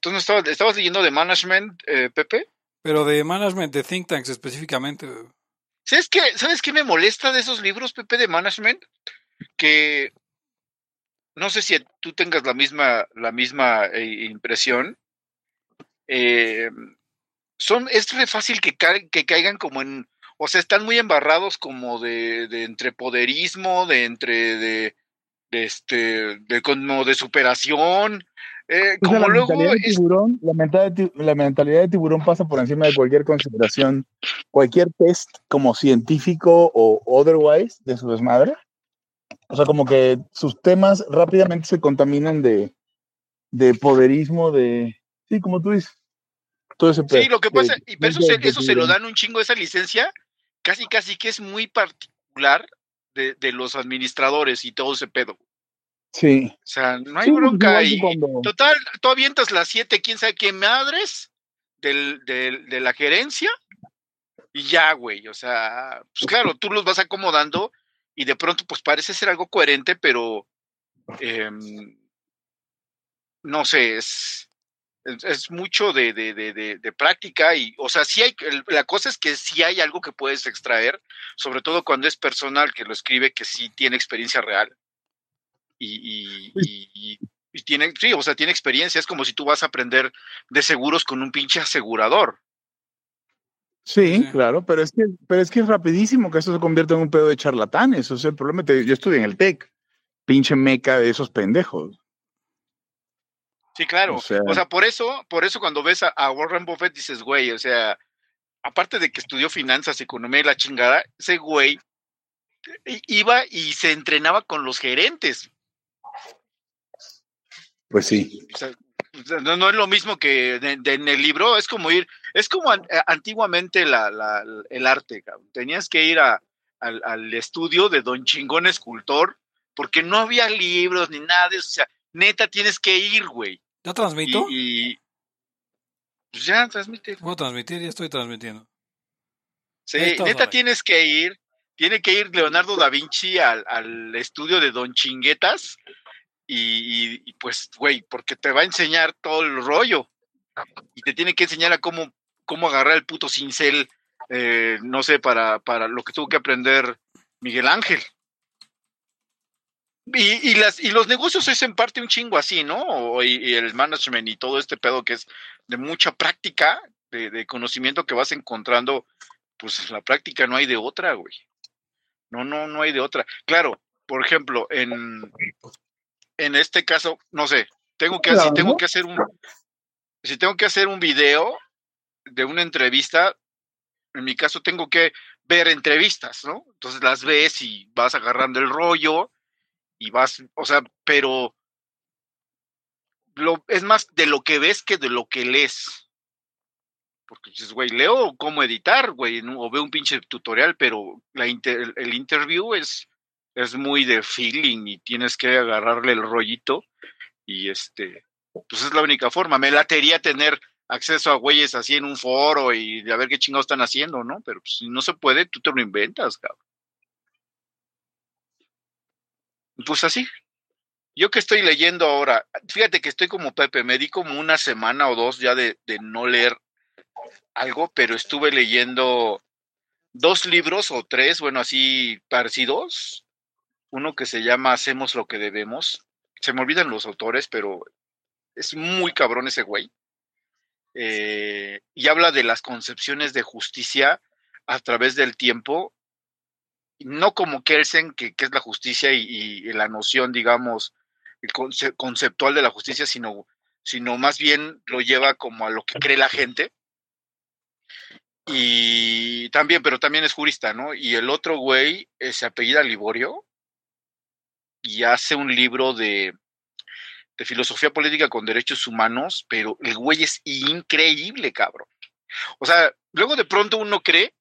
¿Tú no estabas, estabas leyendo de management, eh, Pepe? Pero de management, de think tanks específicamente. ¿Sabes qué, ¿Sabes qué me molesta de esos libros, Pepe, de management? Que no sé si tú tengas la misma, la misma eh, impresión. Eh, son, es re fácil que, que caigan como en, o sea, están muy embarrados como de, de entrepoderismo, de entre, de, de este, de como de superación, eh, como la luego mentalidad, de tiburón, la, mentalidad de, la mentalidad de tiburón pasa por encima de cualquier consideración, cualquier test como científico o otherwise de su desmadre. O sea, como que sus temas rápidamente se contaminan de, de poderismo, de... Sí, como tú dices. Todo ese sí, lo que pasa, y eso, se, eso se lo dan un chingo esa licencia, casi casi que es muy particular de, de los administradores y todo ese pedo. Sí. O sea, no hay bronca y total, tú avientas las siete, quién sabe qué madres del, del, de la gerencia y ya, güey. O sea, pues claro, tú los vas acomodando y de pronto pues parece ser algo coherente, pero eh, no sé, es, es, mucho de, de, de, de, práctica y, o sea, sí hay, la cosa es que sí hay algo que puedes extraer, sobre todo cuando es personal que lo escribe que sí tiene experiencia real y, y, y, tiene, sí, o sea, tiene experiencia, es como si tú vas a aprender de seguros con un pinche asegurador. Sí, claro, pero es que, pero es que es rapidísimo que esto se convierta en un pedo de charlatanes. Eso es el problema. Yo estudié en el TEC, pinche meca de esos pendejos. Sí, claro. O sea, por eso, por eso cuando ves a, a, Warren Buffett dices, güey, o sea, aparte de que estudió finanzas, economía y la chingada, ese güey iba y se entrenaba con los gerentes. Pues sí. O sea, no, no, es lo mismo que de, de, en el libro, es como ir, es como an, antiguamente la, la, el arte, cabrón. tenías que ir a, al, al, estudio de Don Chingón Escultor, porque no había libros ni nada de eso, o sea, neta tienes que ir, güey. ¿Ya transmito? Y, y, pues ya transmite. Puedo transmitir, ya estoy transmitiendo. Sí, neta tienes que ir, tiene que ir Leonardo da Vinci al, al estudio de Don Chinguetas y, y, y pues, güey, porque te va a enseñar todo el rollo y te tiene que enseñar a cómo, cómo agarrar el puto cincel, eh, no sé, para, para lo que tuvo que aprender Miguel Ángel. Y, y, las, y los negocios es en parte un chingo así, ¿no? Y, y, el management y todo este pedo que es de mucha práctica, de, de conocimiento que vas encontrando, pues la práctica no hay de otra, güey. No, no, no hay de otra. Claro, por ejemplo, en, en este caso, no sé, tengo que, si tengo que hacer un, si tengo que hacer un video de una entrevista, en mi caso tengo que ver entrevistas, ¿no? Entonces las ves y vas agarrando el rollo y vas, o sea, pero lo, es más de lo que ves que de lo que lees. Porque dices, güey, leo cómo editar, güey, o veo un pinche tutorial, pero la inter, el interview es, es muy de feeling y tienes que agarrarle el rollito y este, pues es la única forma. Me latería tener acceso a güeyes así en un foro y de a ver qué chingados están haciendo, ¿no? Pero pues, si no se puede, tú te lo inventas, cabrón. Pues así. Yo que estoy leyendo ahora, fíjate que estoy como Pepe, me di como una semana o dos ya de, de no leer algo, pero estuve leyendo dos libros o tres, bueno, así parecidos. Uno que se llama Hacemos lo que debemos. Se me olvidan los autores, pero es muy cabrón ese güey. Eh, y habla de las concepciones de justicia a través del tiempo, no como Kelsen, que, que es la justicia y, la noción, digamos, el conce conceptual de la justicia, sino, sino más bien lo lleva como a lo que cree la gente. Y también, pero también es jurista, ¿no? Y el otro güey eh, se apellida Liborio y hace un libro de, de filosofía política con derechos humanos, pero el güey es increíble, cabrón. O sea, luego de pronto uno cree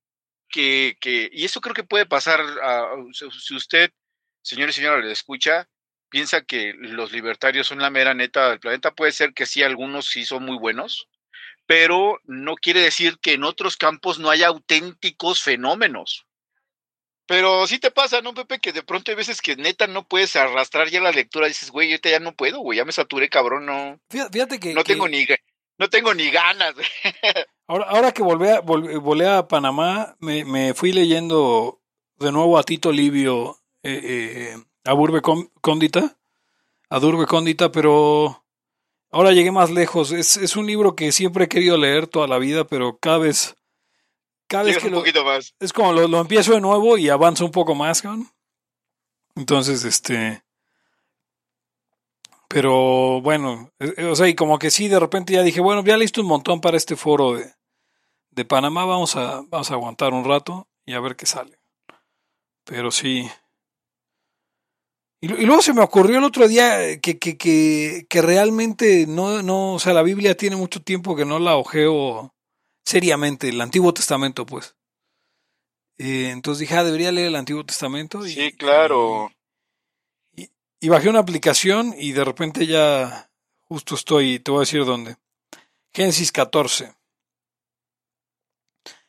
que, que y eso creo que puede pasar, a, si usted, señor y señora, le escucha, piensa que los libertarios son la mera neta del planeta, puede ser que sí, algunos sí son muy buenos, pero no quiere decir que en otros campos no haya auténticos fenómenos. Pero sí te pasa, ¿no, Pepe? Que de pronto hay veces que neta no puedes arrastrar ya la lectura. Dices, güey, ahorita ya no puedo, güey, ya me saturé, cabrón, no. Fíjate, que. No que tengo ni, no tengo ni ganas. ahora, ahora que volví a, vol- volé a Panamá, me, me fui leyendo de nuevo a Tito Livio, eh, eh, a Burbe Cóndita, a Durbe Cóndita, pero ahora llegué más lejos. Es, es un libro que siempre he querido leer toda la vida, pero cada vez. Cada vez que un lo, poquito más. es como lo, lo empiezo de nuevo y avanzo un poco más, cabrón. Entonces, este. Pero bueno, eh, eh, o sea, y como que sí, de repente ya dije, bueno, ya listo un montón para este foro de, de Panamá, vamos a, vamos a aguantar un rato y a ver qué sale. Pero sí. Y, lu- y luego se me ocurrió el otro día eh, que, que, que, que realmente no, no, o sea, la Biblia tiene mucho tiempo que no la ojeo seriamente, el Antiguo Testamento, pues. Eh, entonces dije, ah, debería leer el Antiguo Testamento. Y, Sí, claro. Y, y bajé una aplicación y de repente ya justo estoy, te voy a decir dónde. Génesis 14.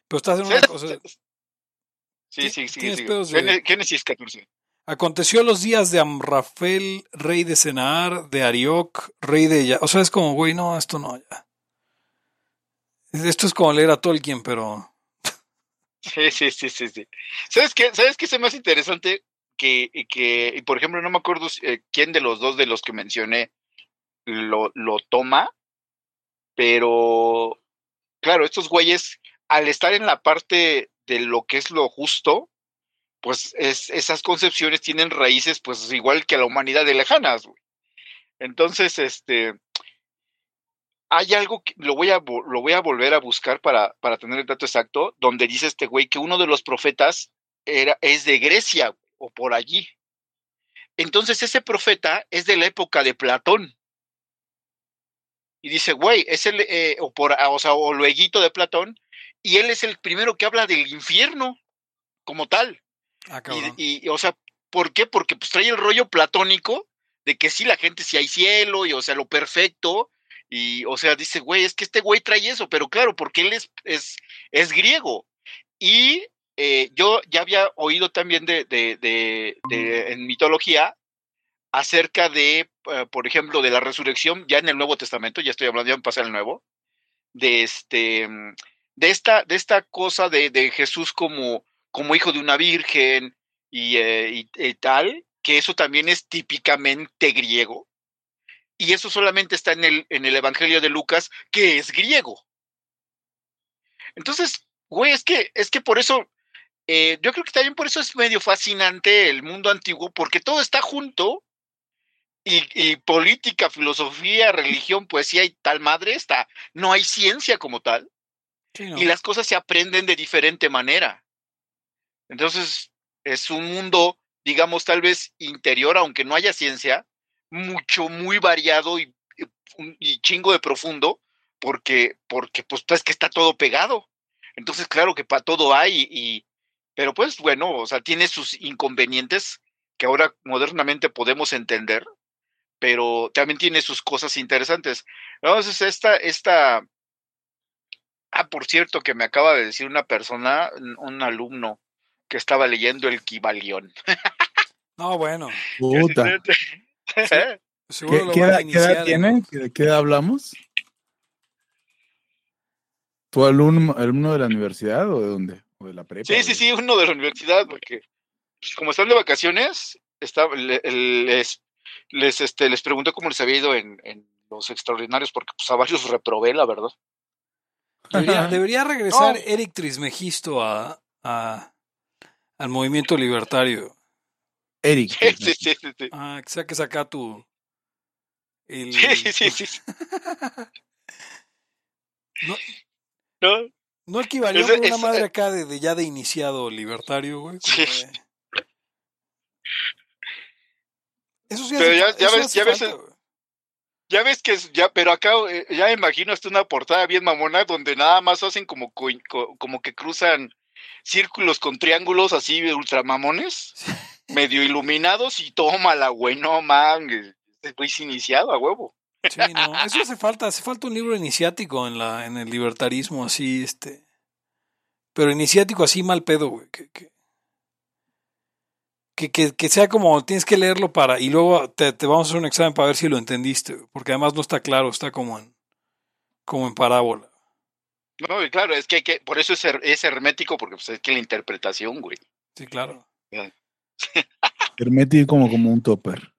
Pero estás en una cosa. Sí, sí, sí. de- Géne- Génesis 14. Aconteció los días de Amrafel, rey de Senar, de Arioc, rey de... Ya- O sea, es como, güey, no, esto no, ya. Esto es como leer a Tolkien, pero... Sí, sí, sí, sí, sí. ¿Sabes qué? ¿Sabes qué es más interesante? Que, que, y por ejemplo, no me acuerdo eh, quién de los dos de los que mencioné lo, lo toma, pero claro, estos güeyes, al estar en la parte de lo que es lo justo, pues es, esas concepciones tienen raíces, pues igual que la humanidad de lejanas, güey. Entonces, este, hay algo que lo voy a, lo voy a volver a buscar para, para tener el dato exacto, donde dice este güey que uno de los profetas era, es de Grecia o por allí. Entonces ese profeta es de la época de Platón. Y dice, güey, es el, eh, o, por, o sea, o lueguito de Platón, y él es el primero que habla del infierno como tal. Ah, y, o sea, ¿por qué? Porque pues trae el rollo platónico de que sí, la gente sí hay cielo, y o sea, lo perfecto, y o sea, dice, güey, es que este güey trae eso, pero claro, porque él es, es, es griego. Y eh, yo ya había oído también de, de, de, de en mitología acerca de, eh, por ejemplo, de la resurrección, ya en el Nuevo Testamento, ya estoy hablando, ya me pasé al Nuevo, de este, mm, de esta, de esta cosa de, de Jesús como, como hijo de una virgen y, eh, y- y tal, que eso también es típicamente griego. Y eso solamente está en el, en el Evangelio de Lucas, que es griego. Entonces, güey, es que, es que por eso, eh, yo creo que también por eso es medio fascinante el mundo antiguo, porque todo está junto. Y, y política, filosofía, religión, poesía y tal madre está. No hay ciencia como tal Sí, no. y las cosas se aprenden de diferente manera. Entonces, es un mundo, digamos, tal vez interior, aunque no haya ciencia, mucho, muy variado y, y- y chingo de profundo, porque, porque pues es que está todo pegado. Entonces, claro que para todo hay, y, pero pues bueno, o sea, tiene sus inconvenientes que ahora modernamente podemos entender, pero también tiene sus cosas interesantes. Entonces, esta, esta, Ah, por cierto, que me acaba de decir una persona, un, un alumno, que estaba leyendo el Kibalión. No, bueno. Puta. Seguro ¿Qué, lo qué edad, qué edad tiene? ¿De qué edad hablamos? ¿Tu alumno, alumno de la universidad o de dónde? ¿O de la prepa? Sí, sí, sí, uno de la universidad, porque pues, como están de vacaciones, está, les, les, este, les pregunté cómo les había ido en, en los extraordinarios, porque pues a varios reprobé, la verdad. Debería, debería regresar No. Eric Trismegisto a, a- al movimiento libertario. Eric. Sí, sí, sí, sí, sí. Ah, que saques acá tu. el- Sí, sí, sí. No, ¿No? no equivalió con una madre acá de, de ya de iniciado libertario, güey. como Sí. de- Eso sí Pero hace, ya- ya eso ves- hace ya ves falta, el- güey. Ya ves que es, ya, pero acá eh, ya me imagino hasta una portada bien mamona donde nada más hacen como, co- co- como que cruzan círculos con triángulos así de ultramamones, medio iluminados y tómala, güey, no mames, este güey es iniciado a huevo. Sí, no, eso hace falta, hace falta un libro iniciático en la, en el libertarismo, así, este, pero iniciático así mal pedo, güey, que, que, que, que, que sea como tienes que leerlo para y luego te, te vamos a hacer un examen para ver si lo entendiste, porque además no está claro, está como en, como en parábola. No, y claro, es que, hay que por eso es, her- es hermético, porque pues, es que la interpretación, güey. Sí, claro. Hermético como, como un topper.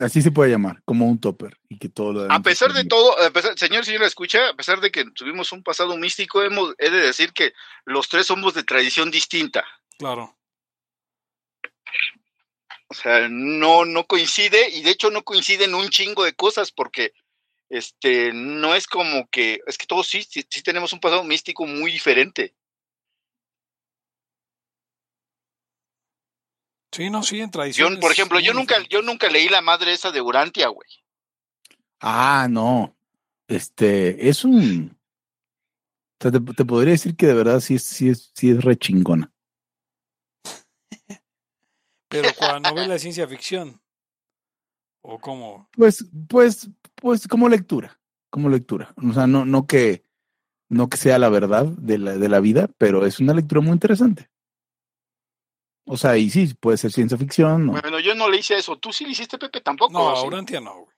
Así se puede llamar, como un topper. Y que todo lo A pesar de todo, a pesar, señor, señor, escucha, a pesar de que tuvimos un pasado místico, hemos, he de decir que los tres somos de tradición distinta. Claro. O sea, no, no coincide, y de hecho no coinciden un chingo de cosas, porque este no es como que, es que todos sí, sí, sí tenemos un pasado místico muy diferente. Sí, no, sí, en Yo, tradición. por ejemplo, yo nunca, yo nunca leí la madre esa de Urantia, güey. Ah, no. Este, es un. o sea, te, te podría decir que de verdad sí es, sí es, sí es re chingona. Pero con novela de ciencia ficción. O como. Pues, pues, pues como lectura, como lectura. O sea, no, no que, no que sea la verdad de la, de la vida, pero es una lectura muy interesante. O sea, y sí, puede ser ciencia ficción. ¿no? Bueno, yo no le hice eso. ¿Tú sí le hiciste, Pepe? Tampoco. No, ¿sí? Aurantia no, güey.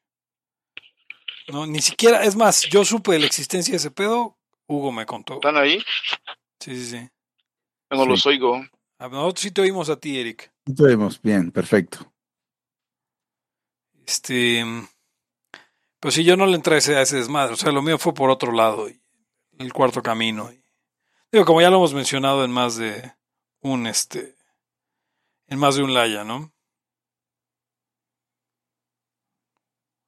No, ni siquiera, es más, yo supe de la existencia de ese pedo, Hugo me contó. ¿Están ahí? Sí, sí, sí. Yo no Sí. los oigo. A nosotros sí te oímos a ti, Eric. Estuvimos bien, perfecto. Este. Pues sí, yo no le entré a ese, a ese desmadre. O sea, lo mío fue por otro lado. el cuarto camino. digo, como ya lo hemos mencionado en más de un este. En más de un laya, ¿no?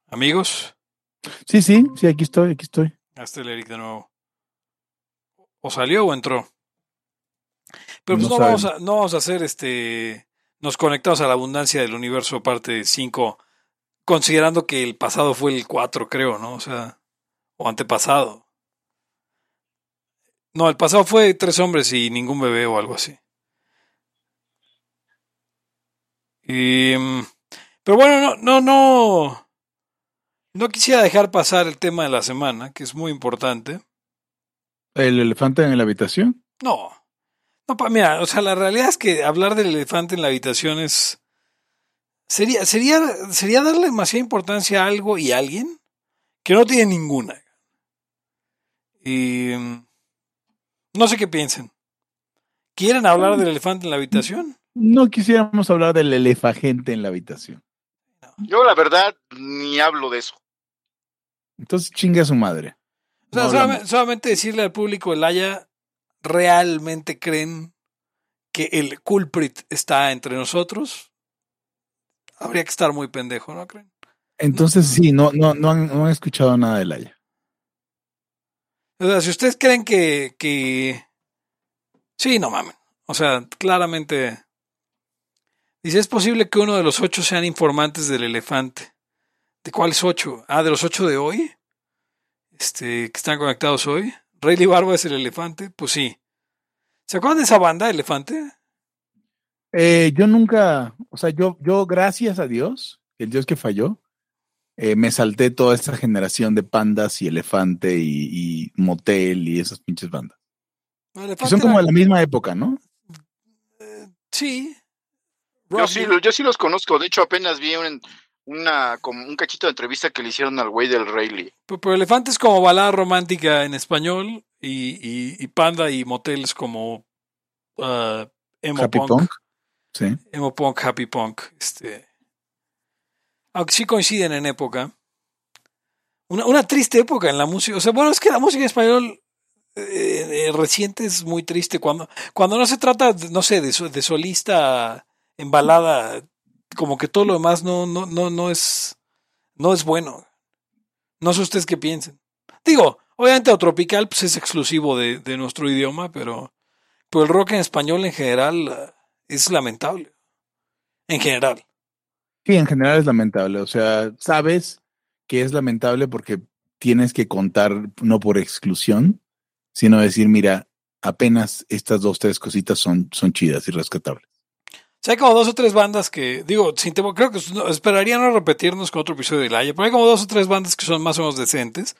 Amigos, Sí, sí, sí, aquí estoy, aquí estoy. hasta el Eric de nuevo. ¿O salió o entró? Pero pues No no, vamos a, no vamos a hacer este. Nos conectamos a la abundancia del universo, parte 5, considerando que el pasado fue el 4, creo, ¿no? O sea, o antepasado. No, el pasado fue tres hombres y ningún bebé o algo así. Mm, pero bueno, no, no, no. No quisiera dejar pasar el tema de la semana, que es muy importante. ¿El elefante en la habitación? No. No, pa- mira, o sea, la realidad es que hablar del elefante en la habitación es. Sería, sería, sería darle demasiada importancia a algo y a alguien que no tiene ninguna. Y. mm, No sé qué piensen. ¿Quieren hablar del elefante en la habitación? No quisiéramos hablar del elefagente en la habitación. Yo, la verdad, ni hablo de eso. Entonces chingue a su madre. O sea, No solamente, hablamos. solamente decirle al público el Haya, ¿realmente creen que el culprit está entre nosotros? Habría que estar muy pendejo, ¿no creen? Entonces sí, no, no, no han, no han escuchado nada del Haya. O sea, si ustedes creen que, que... Sí, no mamen. O sea, claramente... Dice, es posible que uno de los ocho sean informantes del elefante. ¿De cuáles ocho? Ah, de los ocho de hoy. Este, que están conectados hoy. Rayleigh Barba es el elefante. Pues sí. ¿Se acuerdan de esa banda, Elefante? Eh, yo nunca, o sea, yo, yo, gracias a Dios, el Dios que falló, eh, me salté toda esta generación de pandas y elefante y, y motel y esas pinches bandas. Que son como de la misma época, ¿no? eh, sí. Yo sí, yo sí los conozco. De hecho, apenas vi un, una, como un cachito de entrevista que le hicieron al güey del Rayleigh. Pero, pero Elefante es como balada romántica en español y, y, y Panda y Motel es como ah, emo Happy punk, Punk. Sí. Emo punk, happy punk. Este. Aunque sí coinciden en época. Una, una triste época en la música. O sea, bueno, es que la música en español eh, eh, reciente es muy triste. Cuando, cuando no se trata, no sé, de solista en balada, como que todo lo demás no, no, no, no es no es bueno. No sé ustedes qué piensen. Digo, obviamente o tropical pues es exclusivo de, de nuestro idioma, pero, pero el rock en español en general eh, es lamentable. En general. Sí, en general es lamentable. O sea, sabes que es lamentable porque tienes que contar no por exclusión, sino decir, mira, apenas estas dos, tres cositas son, son chidas y rescatables. Sea, hay como dos o tres bandas que, digo, sin temor, creo que no- esperaría no repetirnos con otro episodio de Laia, pero hay como dos o tres bandas que son más o menos decentes.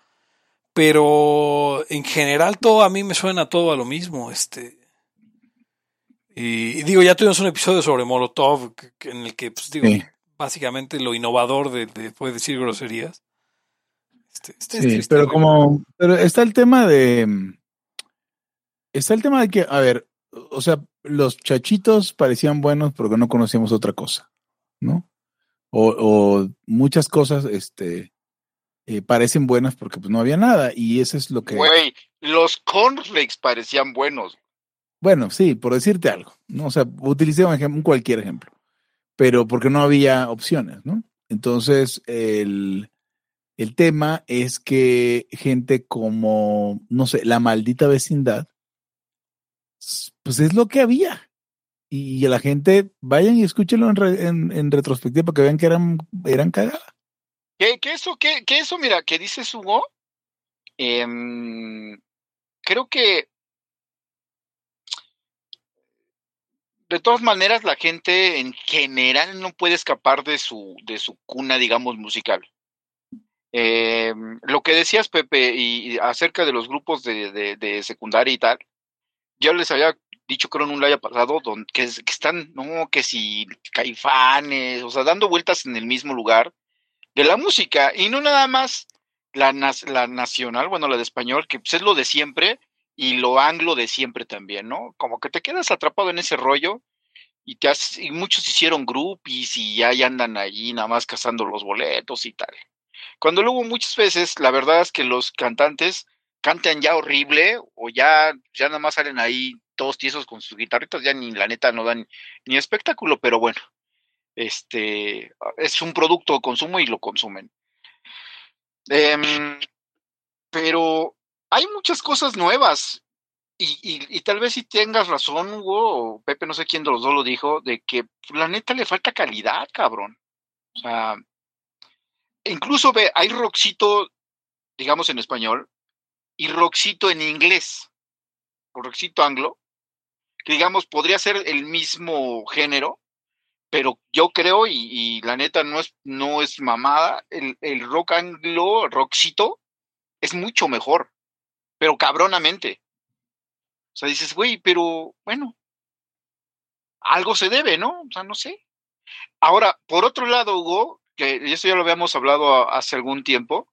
Pero en general todo a mí me suena todo a lo mismo, este. Y, y digo, ya tuvimos un episodio sobre Molotov que- que- en el que, pues digo, Sí. básicamente lo innovador de, de fue decir groserías. Este, este- Sí, pero como, pero está el tema de, está el tema de que, a ver, o sea, los chachitos parecían buenos porque no conocíamos otra cosa, ¿no? O, o muchas cosas, este, eh, parecen buenas porque pues no había nada y eso es lo que, Güey, los cornflakes parecían buenos. bueno, sí, por decirte algo, ¿no? O sea, utilicé un, ejem- un cualquier ejemplo, pero porque no había opciones, ¿no? Entonces, el, el tema es que gente como, no sé, la maldita vecindad, pues es lo que había. Y a la gente, vayan y escúchenlo en, en, retrospectiva para que vean que eran, eran cagadas. Que, que eso, que, que eso, mira, que dices Hugo, em, creo que de todas maneras la gente en general no puede escapar de su, de su cuna, digamos, musical. Em, lo que decías, Pepe, y, y acerca de los grupos de, de, de secundaria y tal, yo les había dicho, creo, en un live pasado, donde, que, que están, no, que si caifanes, o sea, dando vueltas en el mismo lugar de la música, y no nada más la, nacional, bueno, la de español, que pues, es lo de siempre, y lo anglo de siempre también, ¿no? Como que te quedas atrapado en ese rollo, y muchos hicieron groupies y ya, ya andan ahí nada más cazando los boletos y tal. Cuando luego muchas veces, la verdad es que los cantantes cantan ya horrible, o ya, ya nada más salen ahí todos tiesos con sus guitarritas, ya ni la neta no dan ni espectáculo, pero bueno este es un producto de consumo y lo consumen. Em, pero hay muchas cosas nuevas y, tal vez si tengas razón, Hugo, o Pepe, no sé quién de los dos lo dijo, de que pues, la neta le falta calidad, cabrón. O sea, incluso ve, hay rockcito, digamos en español, y rockcito en inglés, o anglo, que digamos podría ser el mismo género, pero yo creo, y, la neta no es, no es mamada, el, el rock anglo, rockcito, es mucho mejor, pero cabronamente. O sea, dices, güey, pero bueno, algo se debe, ¿no? O sea, no sé. Ahora, por otro lado, Hugo, que eso ya lo habíamos hablado a- hace algún tiempo,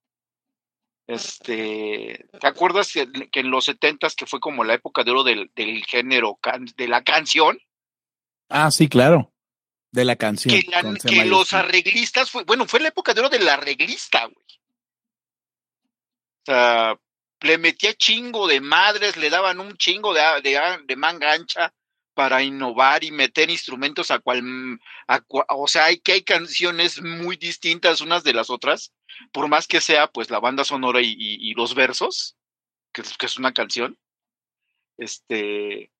este, ¿te acuerdas que, que en los setentas, que fue como la época de oro del, del género, can- de la canción, Ah, sí, claro. De la canción. que, la- los arreglistas, fue, bueno, fue la época de oro del arreglista, güey. O sea, le metía chingo de madres, le daban un chingo de, de, de manga ancha para innovar y meter instrumentos a cual, cua- o sea, hay que hay canciones muy distintas unas de las otras, por más que sea pues la banda sonora y, los versos, que es, una canción, este,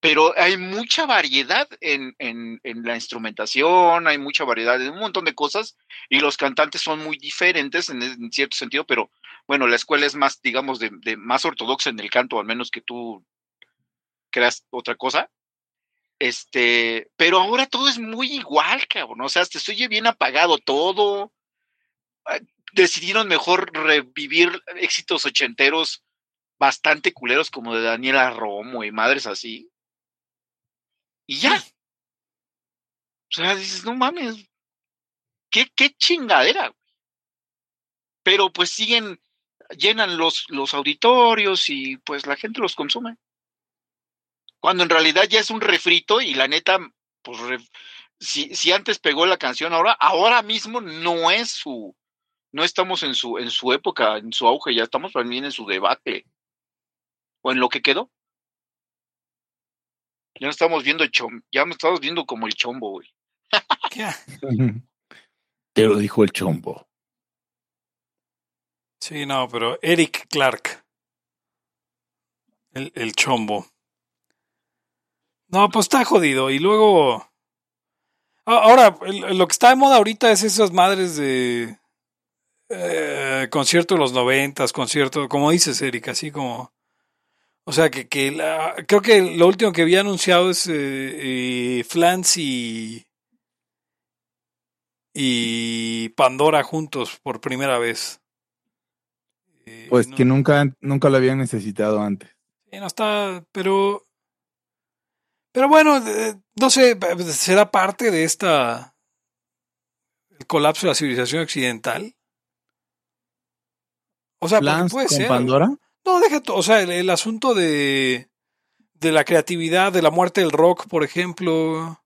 pero hay mucha variedad en, en, en la instrumentación, hay mucha variedad en un montón de cosas, y los cantantes son muy diferentes en, en cierto sentido, pero bueno, la escuela es más, digamos, de, de más ortodoxa en el canto, al menos que tú creas otra cosa. Este, pero ahora todo es muy igual, cabrón. O sea, te estoy bien apagado todo. Ah, Decidieron mejor revivir éxitos ochenteros bastante culeros como de Daniela Romo y madres así. Y ya. O sea, dices, no mames. Qué, qué chingadera. güey. Pero pues siguen, llenan los, los auditorios y pues la gente los consume. Cuando en realidad ya es un refrito y la neta, pues re- si, si antes pegó la canción, ahora, ahora mismo no es su, no estamos en su, en su época, en su auge, ya estamos también en su debate. O en lo que quedó. Ya no estamos viendo el chom, ya no estamos viendo como el chombo, güey. Te lo dijo el chombo. Sí, no, pero Eric Clark. El, el chombo. No, pues está jodido. Y luego. Ah, Ahora, lo que está de moda ahorita es esas madres de. eh, concierto de los noventas, concierto, como dices, Eric, así como. O sea, que, que la- creo que lo último que había anunciado es eh, eh, Flans y. y Pandora juntos por primera vez. Eh, Pues no- que nunca, nunca lo habían necesitado antes. Sí, no está, pero. Pero bueno, eh, no sé, será parte de esta el colapso de la civilización occidental. O sea, puede con ser. Pandora. No, deja, o sea, el, el asunto de, de la creatividad, de la muerte del rock, por ejemplo,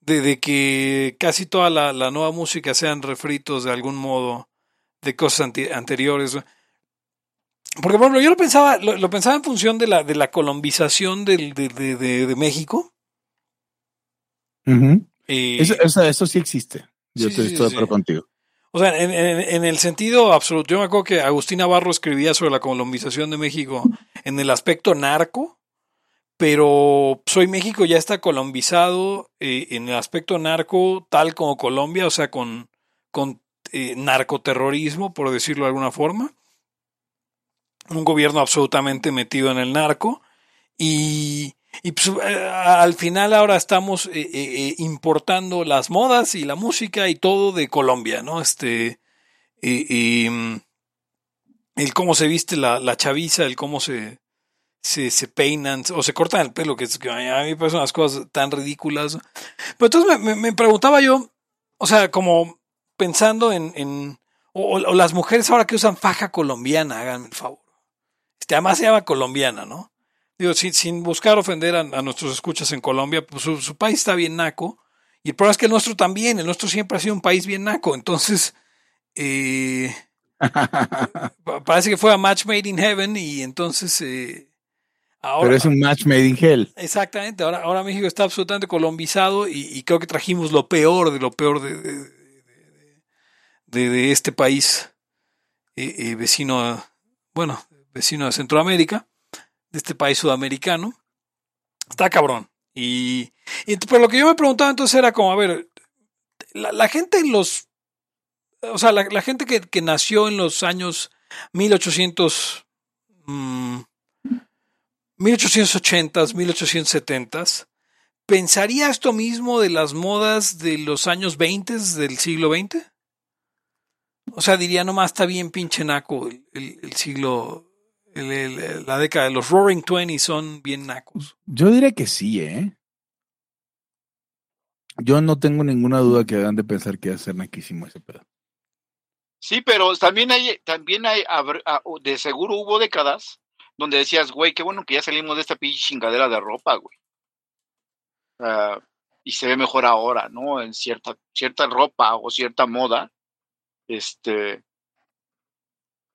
de, de que casi toda la, la nueva música sean refritos de algún modo de cosas anti- anteriores. Porque, por ejemplo, yo lo pensaba, lo, lo pensaba en función de la, de la colombización del, de, de, de- de México. Eh, Eso, eso, eso sí existe. Yo Sí, te- sí, estoy de sí, acuerdo contigo. O sea, en, en- en el sentido absoluto, yo me acuerdo que Agustín Navarro escribía sobre la colombización de México en el aspecto narco, pero Soy México ya está colombizado eh, en el aspecto narco tal como Colombia, o sea, con, con eh, narcoterrorismo, por decirlo de alguna forma. Un gobierno absolutamente metido en el narco y, y, pues, eh, al final ahora estamos eh, eh, eh, importando las modas y la música y todo de Colombia, ¿no? Este, eh, mm, el cómo se viste la, la chaviza, el cómo se, se, se peinan o se cortan el pelo, que, es, que a mí me parecen unas cosas tan ridículas. Pero entonces me, me- me preguntaba yo, o sea, como pensando en, en o, o las mujeres ahora que usan faja colombiana, háganme el favor. Este, además se llama colombiana, ¿no? Digo, sin, sin buscar ofender a, a nuestros escuchas en Colombia, pues su, su país está bien naco. Y el problema es que el nuestro también, el nuestro siempre ha sido un país bien naco. Entonces, eh, pa- parece que fue a Match Made in Heaven y entonces eh, ahora... Pero es un match made in hell. Exactamente, ahora, ahora México está absolutamente colombizado y, y creo que trajimos lo peor de lo peor de, de, de- de- de este país eh, eh, vecino, bueno, vecino de Centroamérica, de este país sudamericano. Está cabrón. Y, y pero lo que yo me preguntaba entonces era como, a ver, la, gente en los, o sea, la, gente que, que nació en los años 1800, mm, 1880s, 1870s, ¿pensaría esto mismo de las modas de los años 20 del siglo XX? O sea, diría nomás está bien pinche naco el, el- el siglo, el- el- la década de los Roaring Twenties son bien nacos. Yo diría que sí, ¿eh? Yo no tengo ninguna duda que hagan de pensar que va a ser naquísimo ese pedo. Sí, pero también hay, también hay, ah, de seguro hubo décadas donde decías, güey, qué bueno que ya salimos de esta pinche chingadera de ropa, güey. Y se ve mejor ahora, ¿no? En cierta, cierta ropa o cierta moda. Este,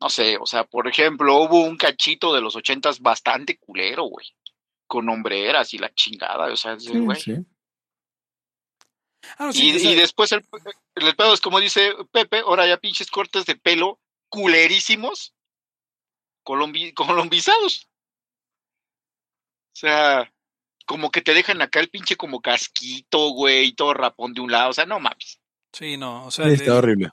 no sé, o sea, por ejemplo, hubo un cachito de los ochentas bastante culero, güey. Con hombreras y la chingada, o sea, Sí, güey. sí. Ah, no, sí, Y, después el, el pedo es como dice Pepe, ahora ya pinches cortes de pelo culerísimos, colombi- colombizados. O sea, como que te dejan acá el pinche como casquito, güey, y todo rapón de un lado. O sea, no mames. sí, no, o sea, Sí, el, está horrible.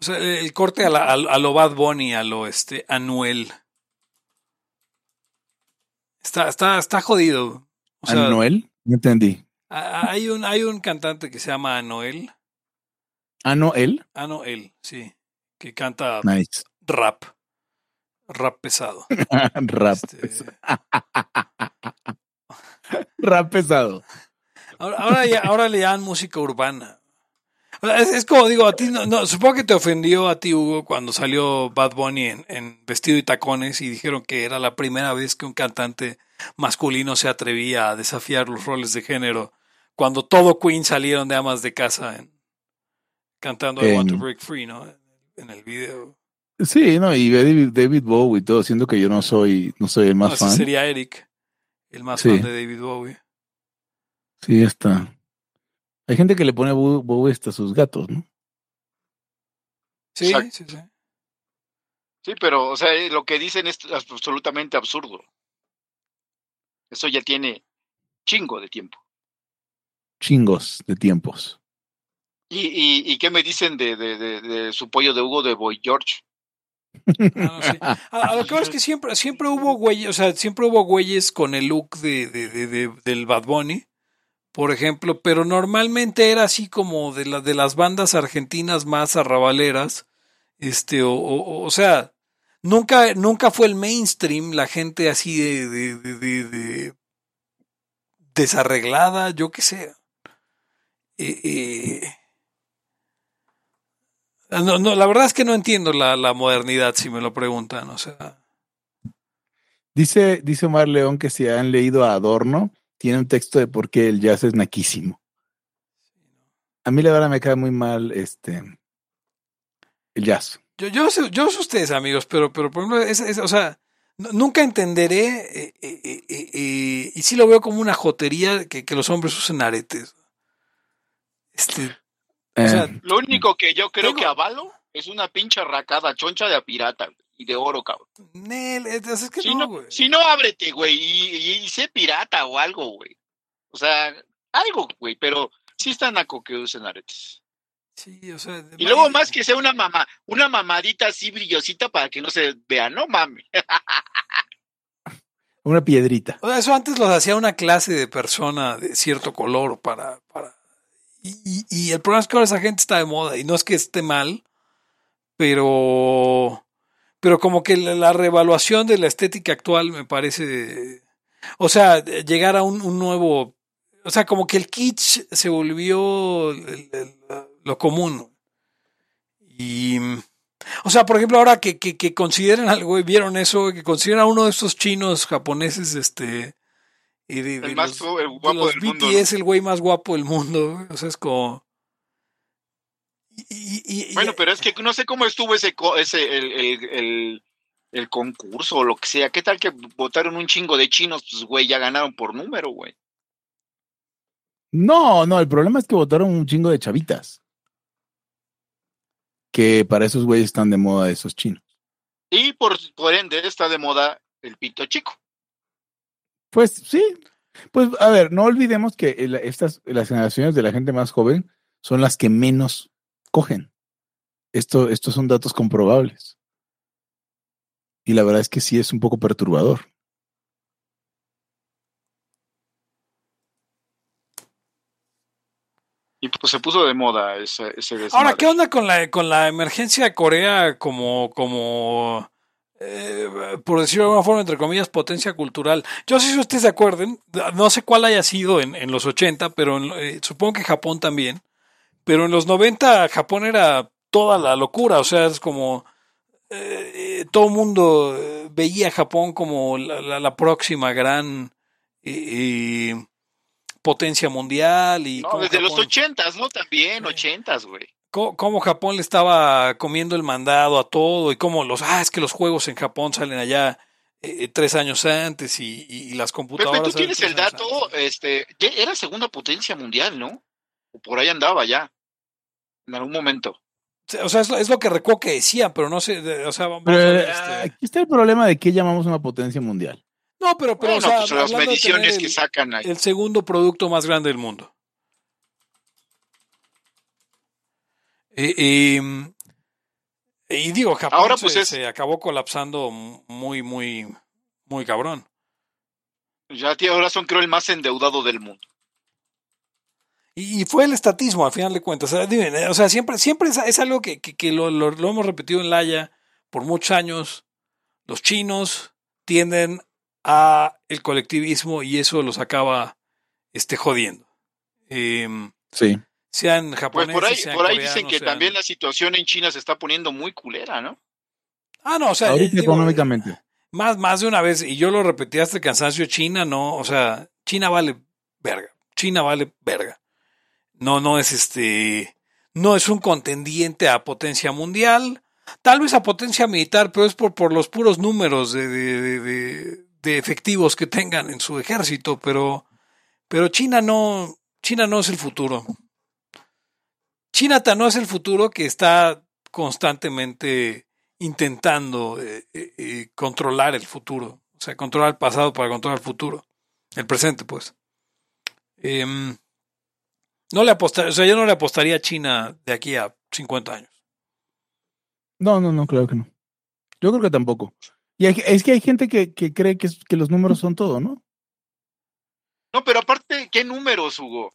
O sea, el corte a, la- a, a lo Bad Bunny, a lo este Anuel. Está, está, está jodido. O sea, ¿Anuel? No entendí. a- hay un, hay un cantante que se llama Anuel. No, él. Anuel, sí. Que canta Nice. rap. Rap pesado. Rap. Este, pesado. Rap pesado. ahora, ahora, ya- ahora le llaman música urbana. Es, es como digo, a ti, no, no, supongo que te ofendió a ti, Hugo, cuando salió Bad Bunny en, en vestido y tacones y dijeron que era la primera vez que un cantante masculino se atrevía a desafiar los roles de género, cuando todo Queen salieron de amas de casa en- cantando I Want to Break Free, ¿no? En el video. Sí, no, y David, David Bowie y todo, siendo que yo no soy, no soy el No, más ese fan. sería Eric, el más Sí. fan de David Bowie. Sí, está. Hay gente que le pone Bo- Bowie hasta sus gatos, ¿no? Sí, Exacto. sí, sí. Sí, pero, o sea, eh, lo que dicen es absolutamente absurdo. Eso ya tiene chingo de tiempo. Chingos de tiempos. ¿Y, y, y qué me dicen de, de, de, de su pollo de Hugo de Boy George? Ah, no, sí. A, a lo que voy es que siempre, siempre hubo güeyes, o sea, siempre hubo güeyes con el look de, de, de- de- del Bad Bunny, por ejemplo, pero normalmente era así como de, de las bandas argentinas más arrabaleras, este, o, o, sea, nunca, nunca fue el mainstream la gente así de, de, de, de, de, desarreglada, yo qué sé. Eh, eh, no, no, la verdad es que no entiendo la, la modernidad, si me lo preguntan, o sea. Dice, dice Omar León que si han leído a Adorno, tiene un texto de por qué el jazz es naquísimo. A mí la verdad me cae muy mal este el jazz. Yo, yo, sé, yo sé ustedes, amigos, pero, pero por ejemplo, es, es, o sea, nunca entenderé, eh, eh, eh, y sí lo veo como una jotería que, que los hombres usen aretes. Este, o sea, Lo único que yo creo que avalo es una pinche racada choncha de a pirata y de oro, cabrón. Nel, es que si no, no, güey. si no, ábrete, güey, y, y, sé pirata o algo, güey. O sea, algo, güey, pero sí está naco que usen aretes. Sí, o sea. Y luego más que sea una mamá, una mamadita así brillosita para que no se vea, no mames. una piedrita. O sea, eso antes lo hacía una clase de persona de cierto color para. para y, y, y el problema es que ahora esa gente está de moda y no es que esté mal, pero pero como que la, reevaluación de la estética actual me parece, o sea, llegar a un, un nuevo, o sea, como que el kitsch se volvió el, el, lo común. Y, o sea, por ejemplo, ahora que, que, que consideren algo y vieron eso, que consideran a uno de estos chinos japoneses, este, y de, el más los, guapo los del BTS, mundo. ¿no? el güey más guapo del mundo, o sea, es como... Y, y, bueno, pero es que no sé cómo estuvo ese, ese el, el, el, el, concurso o lo que sea. ¿Qué tal que votaron un chingo de chinos? Pues, güey, ya ganaron por número, güey. No, no, el problema es que votaron un chingo de chavitas. Que para esos güeyes están de moda esos chinos. Y por, por ende está de moda el pito chico. Pues sí. Pues a ver, no olvidemos que estas, las generaciones de la gente más joven son las que menos cogen. Esto, estos son datos comprobables. Y la verdad es que sí es un poco perturbador. Y pues se puso de moda ese, ese desmadre. Ahora, ¿qué onda con la, con la emergencia de Corea como, como eh, por decirlo de alguna forma, entre comillas, potencia cultural? Yo sé si ustedes se acuerden, no sé cuál haya sido en, en los 80, pero en, eh, supongo que Japón también. Pero en los 90 Japón era toda la locura, o sea, es como eh, todo el mundo veía a Japón como la, la, la próxima gran eh, potencia mundial y no, desde Japón, los ochentas, ¿no? También ochentas, güey. Cómo, cómo, Japón le estaba comiendo el mandado a todo y cómo los ah es que los juegos en Japón salen allá eh, tres años antes y, y, y las computadoras. Tú tienes el dato, este, era segunda potencia mundial, ¿no? Por ahí andaba ya en algún momento. O sea, es lo, es lo que recuerdo que decía, pero no sé, o sea, vamos pero, a ver, este... Aquí está el problema de qué llamamos una potencia mundial. No, pero, pero bueno, o sea, pues las mediciones el, que sacan ahí. El segundo producto más grande del mundo. Y, y, y digo, Japón ahora, pues se, es... se, acabó colapsando muy, muy, muy cabrón. Ya, tío, ahora son creo el más endeudado del mundo. Y fue el estatismo, al final de cuentas. O sea, siempre, siempre es, es algo que, que, que lo, lo, lo, hemos repetido en Laia por muchos años. Los chinos tienden a el colectivismo y eso los acaba este, jodiendo. Eh, sí. Sean japoneses, pues por ahí, sean por ahí coreanos, dicen que sean... también la situación en China se está poniendo muy culera, ¿no? Ah, no, o sea, ahorita digo, económicamente. Más, más de una vez, y yo lo repetí hasta el cansancio, China no, o sea, China vale verga. China vale verga. No, no es este, no es un contendiente a potencia mundial, tal vez a potencia militar, pero es por, por los puros números de, de, de, efectivos que tengan en su ejército, pero, pero China no, China no es el futuro. China no es el futuro que está constantemente intentando eh, eh, controlar el futuro, o sea, controlar el pasado para controlar el futuro, el presente, pues. Eh, no le apostaría, o sea, yo no le apostaría a China de aquí a 50 años. No, no, no, claro que no. Yo creo que tampoco. Y hay, es que hay gente que, que cree que, que, los números son todo, ¿no? No, pero aparte, ¿qué números, Hugo?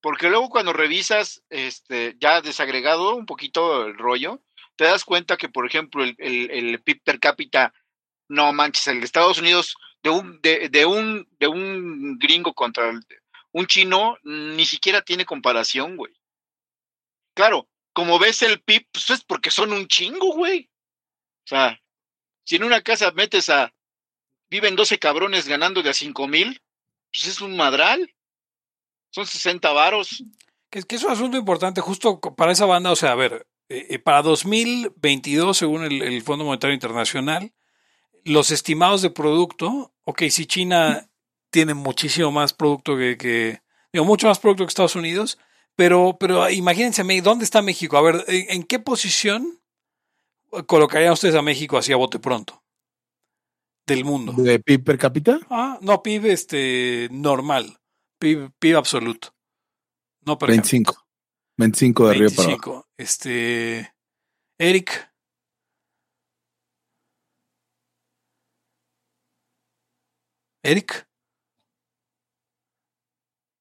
Porque luego cuando revisas, este, ya desagregado un poquito el rollo, te das cuenta que, por ejemplo, el, el, el PIB per cápita, no manches, el de Estados Unidos, de un, de, de un, de un gringo contra el, un chino ni siquiera tiene comparación, güey. Claro, como ves el PIB, pues es porque son un chingo, güey. O sea, si en una casa metes a, viven 12 cabrones ganando de a 5 mil, pues es un madral. Son 60 varos. Que, que es un asunto importante justo para esa banda, o sea, a ver, eh, eh, para 2022, según el, el, Fondo Monetario Internacional, los estimados de producto, ok, si China tiene muchísimo más producto que, que digo, mucho más producto que Estados Unidos, pero, pero imagínense, ¿dónde está México? A ver, ¿en, qué posición colocarían ustedes a México así a bote pronto? Del mundo. ¿De PIB per cápita? Ah, no, PIB este, normal. PIB, PIB absoluto. No per 25. Cápita. 25 de 25. arriba para abajo. Este. Eric. Eric.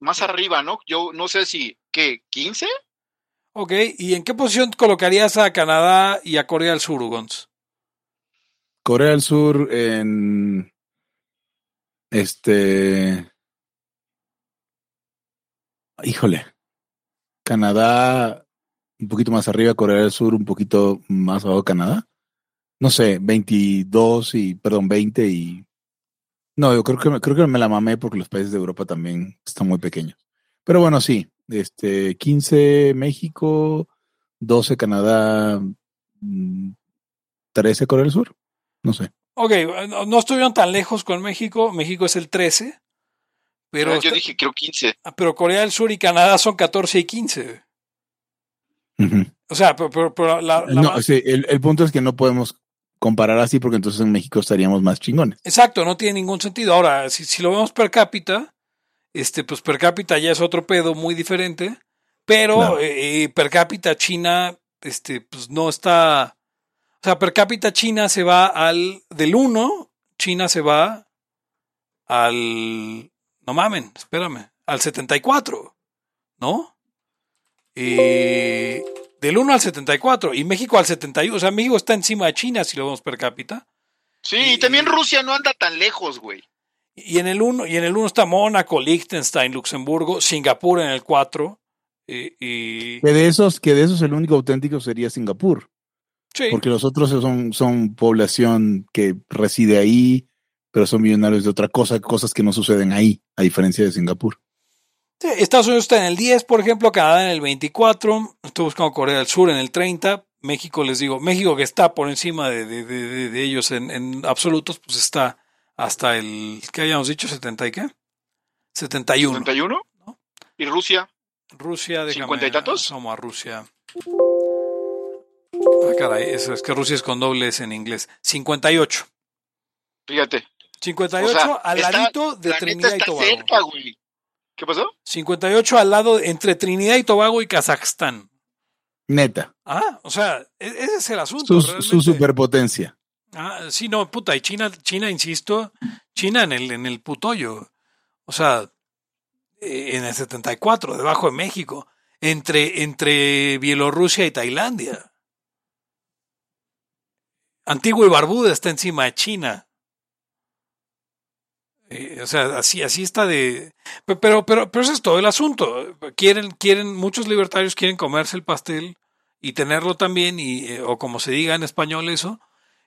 Más arriba, ¿no? Yo no sé si, ¿qué? ¿15? Ok, ¿y en qué posición colocarías a Canadá y a Corea del Sur, Ugons? Corea del Sur en. Este. Híjole. Canadá un poquito más arriba, Corea del Sur un poquito más abajo, Canadá. No sé, 22 y, perdón, 20 y... No, yo creo que, creo que me la mamé porque los países de Europa también están muy pequeños. Pero bueno, sí, este, 15 México, 12 Canadá, 13 mm, Corea del Sur. No sé. Ok, no estuvieron tan lejos con México. México es el 13. Pero ah, yo dije, creo 15. Pero Corea del Sur y Canadá son 14 y 15. Uh -huh. O sea, pero, pero, pero la, la no, sí, el, el, punto es que no podemos comparar así porque entonces en México estaríamos más chingones. Exacto, no tiene ningún sentido. Ahora, si, si, lo vemos per cápita, este, pues per cápita ya es otro pedo muy diferente, pero claro. eh, per cápita China, este, pues no está, o sea, per cápita China se va al, del 1, China se va al, no mamen, espérame, al 74, ¿no? Eh, del 1 al 74 y México al 71, o sea, México está encima de China si lo vemos per cápita. Sí, y, y también Rusia no anda tan lejos, güey. Y en el 1 y en el 1 está Mónaco, Liechtenstein, Luxemburgo, Singapur en el 4 y, y, que de esos que de esos el único auténtico sería Singapur. Sí. Porque los otros son son población que reside ahí, pero son millonarios de otra cosa, cosas que no suceden ahí, a diferencia de Singapur. Sí, Estados Unidos está en el 10, por ejemplo, Canadá en el 24, estoy buscando Corea del Sur en el 30, México, les digo, México que está por encima de, de, de, de ellos en, en, absolutos, pues está hasta el, ¿qué habíamos dicho? ¿70 y qué? 71. ¿71? ¿No? ¿Y Rusia? Rusia, déjame. ¿50 y tantos? Somos a Rusia. Ah, caray, eso es que Rusia es con dobles en inglés. 58. Fíjate. 58 o sea, al ladito de Trinidad y Tobago. Cerca, güey. ¿Qué pasó? 58 al lado entre Trinidad y Tobago y Kazajstán. Neta. Ah, o sea, ese es el asunto. Su, su superpotencia. Ah, sí, no, puta, y China, China, insisto, China en el, en el putollo. O sea, en el 74, debajo de México, entre, entre Bielorrusia y Tailandia. Antigua y Barbuda está encima de China. Eh, o sea, así, así está de. Pero, pero, pero eso es todo el asunto. Quieren, quieren, muchos libertarios quieren comerse el pastel y tenerlo también, y, eh, o como se diga en español eso,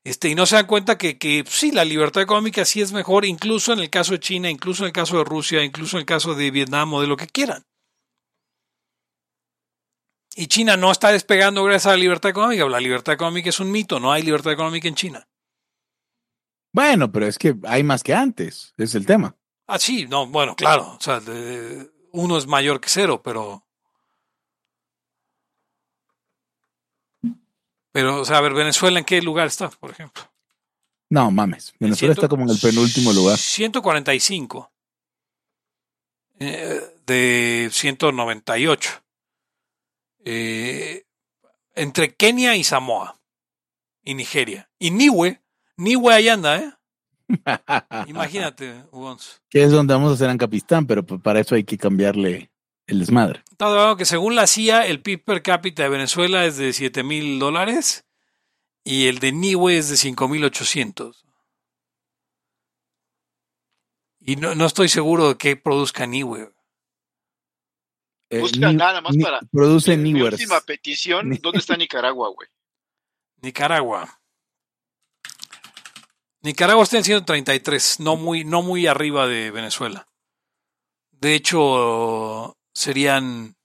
este, y no se dan cuenta que, que sí, la libertad económica sí es mejor, incluso en el caso de China, incluso en el caso de Rusia, incluso en el caso de Vietnam o de lo que quieran. Y China no está despegando gracias a la libertad económica. La libertad económica es un mito, no hay libertad económica en China. Bueno, pero es que hay más que antes, es el tema. Ah, sí, no, bueno, claro, o sea, de, uno es mayor que cero, pero... Pero, o sea, a ver, Venezuela, ¿en qué lugar está, por ejemplo? No, mames, Venezuela está como en el penúltimo lugar. 145 eh, de 198. Eh, entre Kenia y Samoa y Nigeria. Y Niue, Niue ahí anda, ¿eh? Imagínate, Ugons. Que es donde vamos a hacer Ancapistán, pero para eso hay que cambiarle el desmadre. Está hablando que según la CIA, el PIB per cápita de Venezuela es de 7 mil dólares y el de Niue es de 5 mil 800. Y no, no, estoy seguro de que produzca Niue. Eh, Busca Ni- nada más Ni- para. Produce Mi Newers. última petición, Ni- ¿dónde está Nicaragua, güey? Nicaragua. Nicaragua está en 133, no muy, no muy arriba de Venezuela. De hecho, serían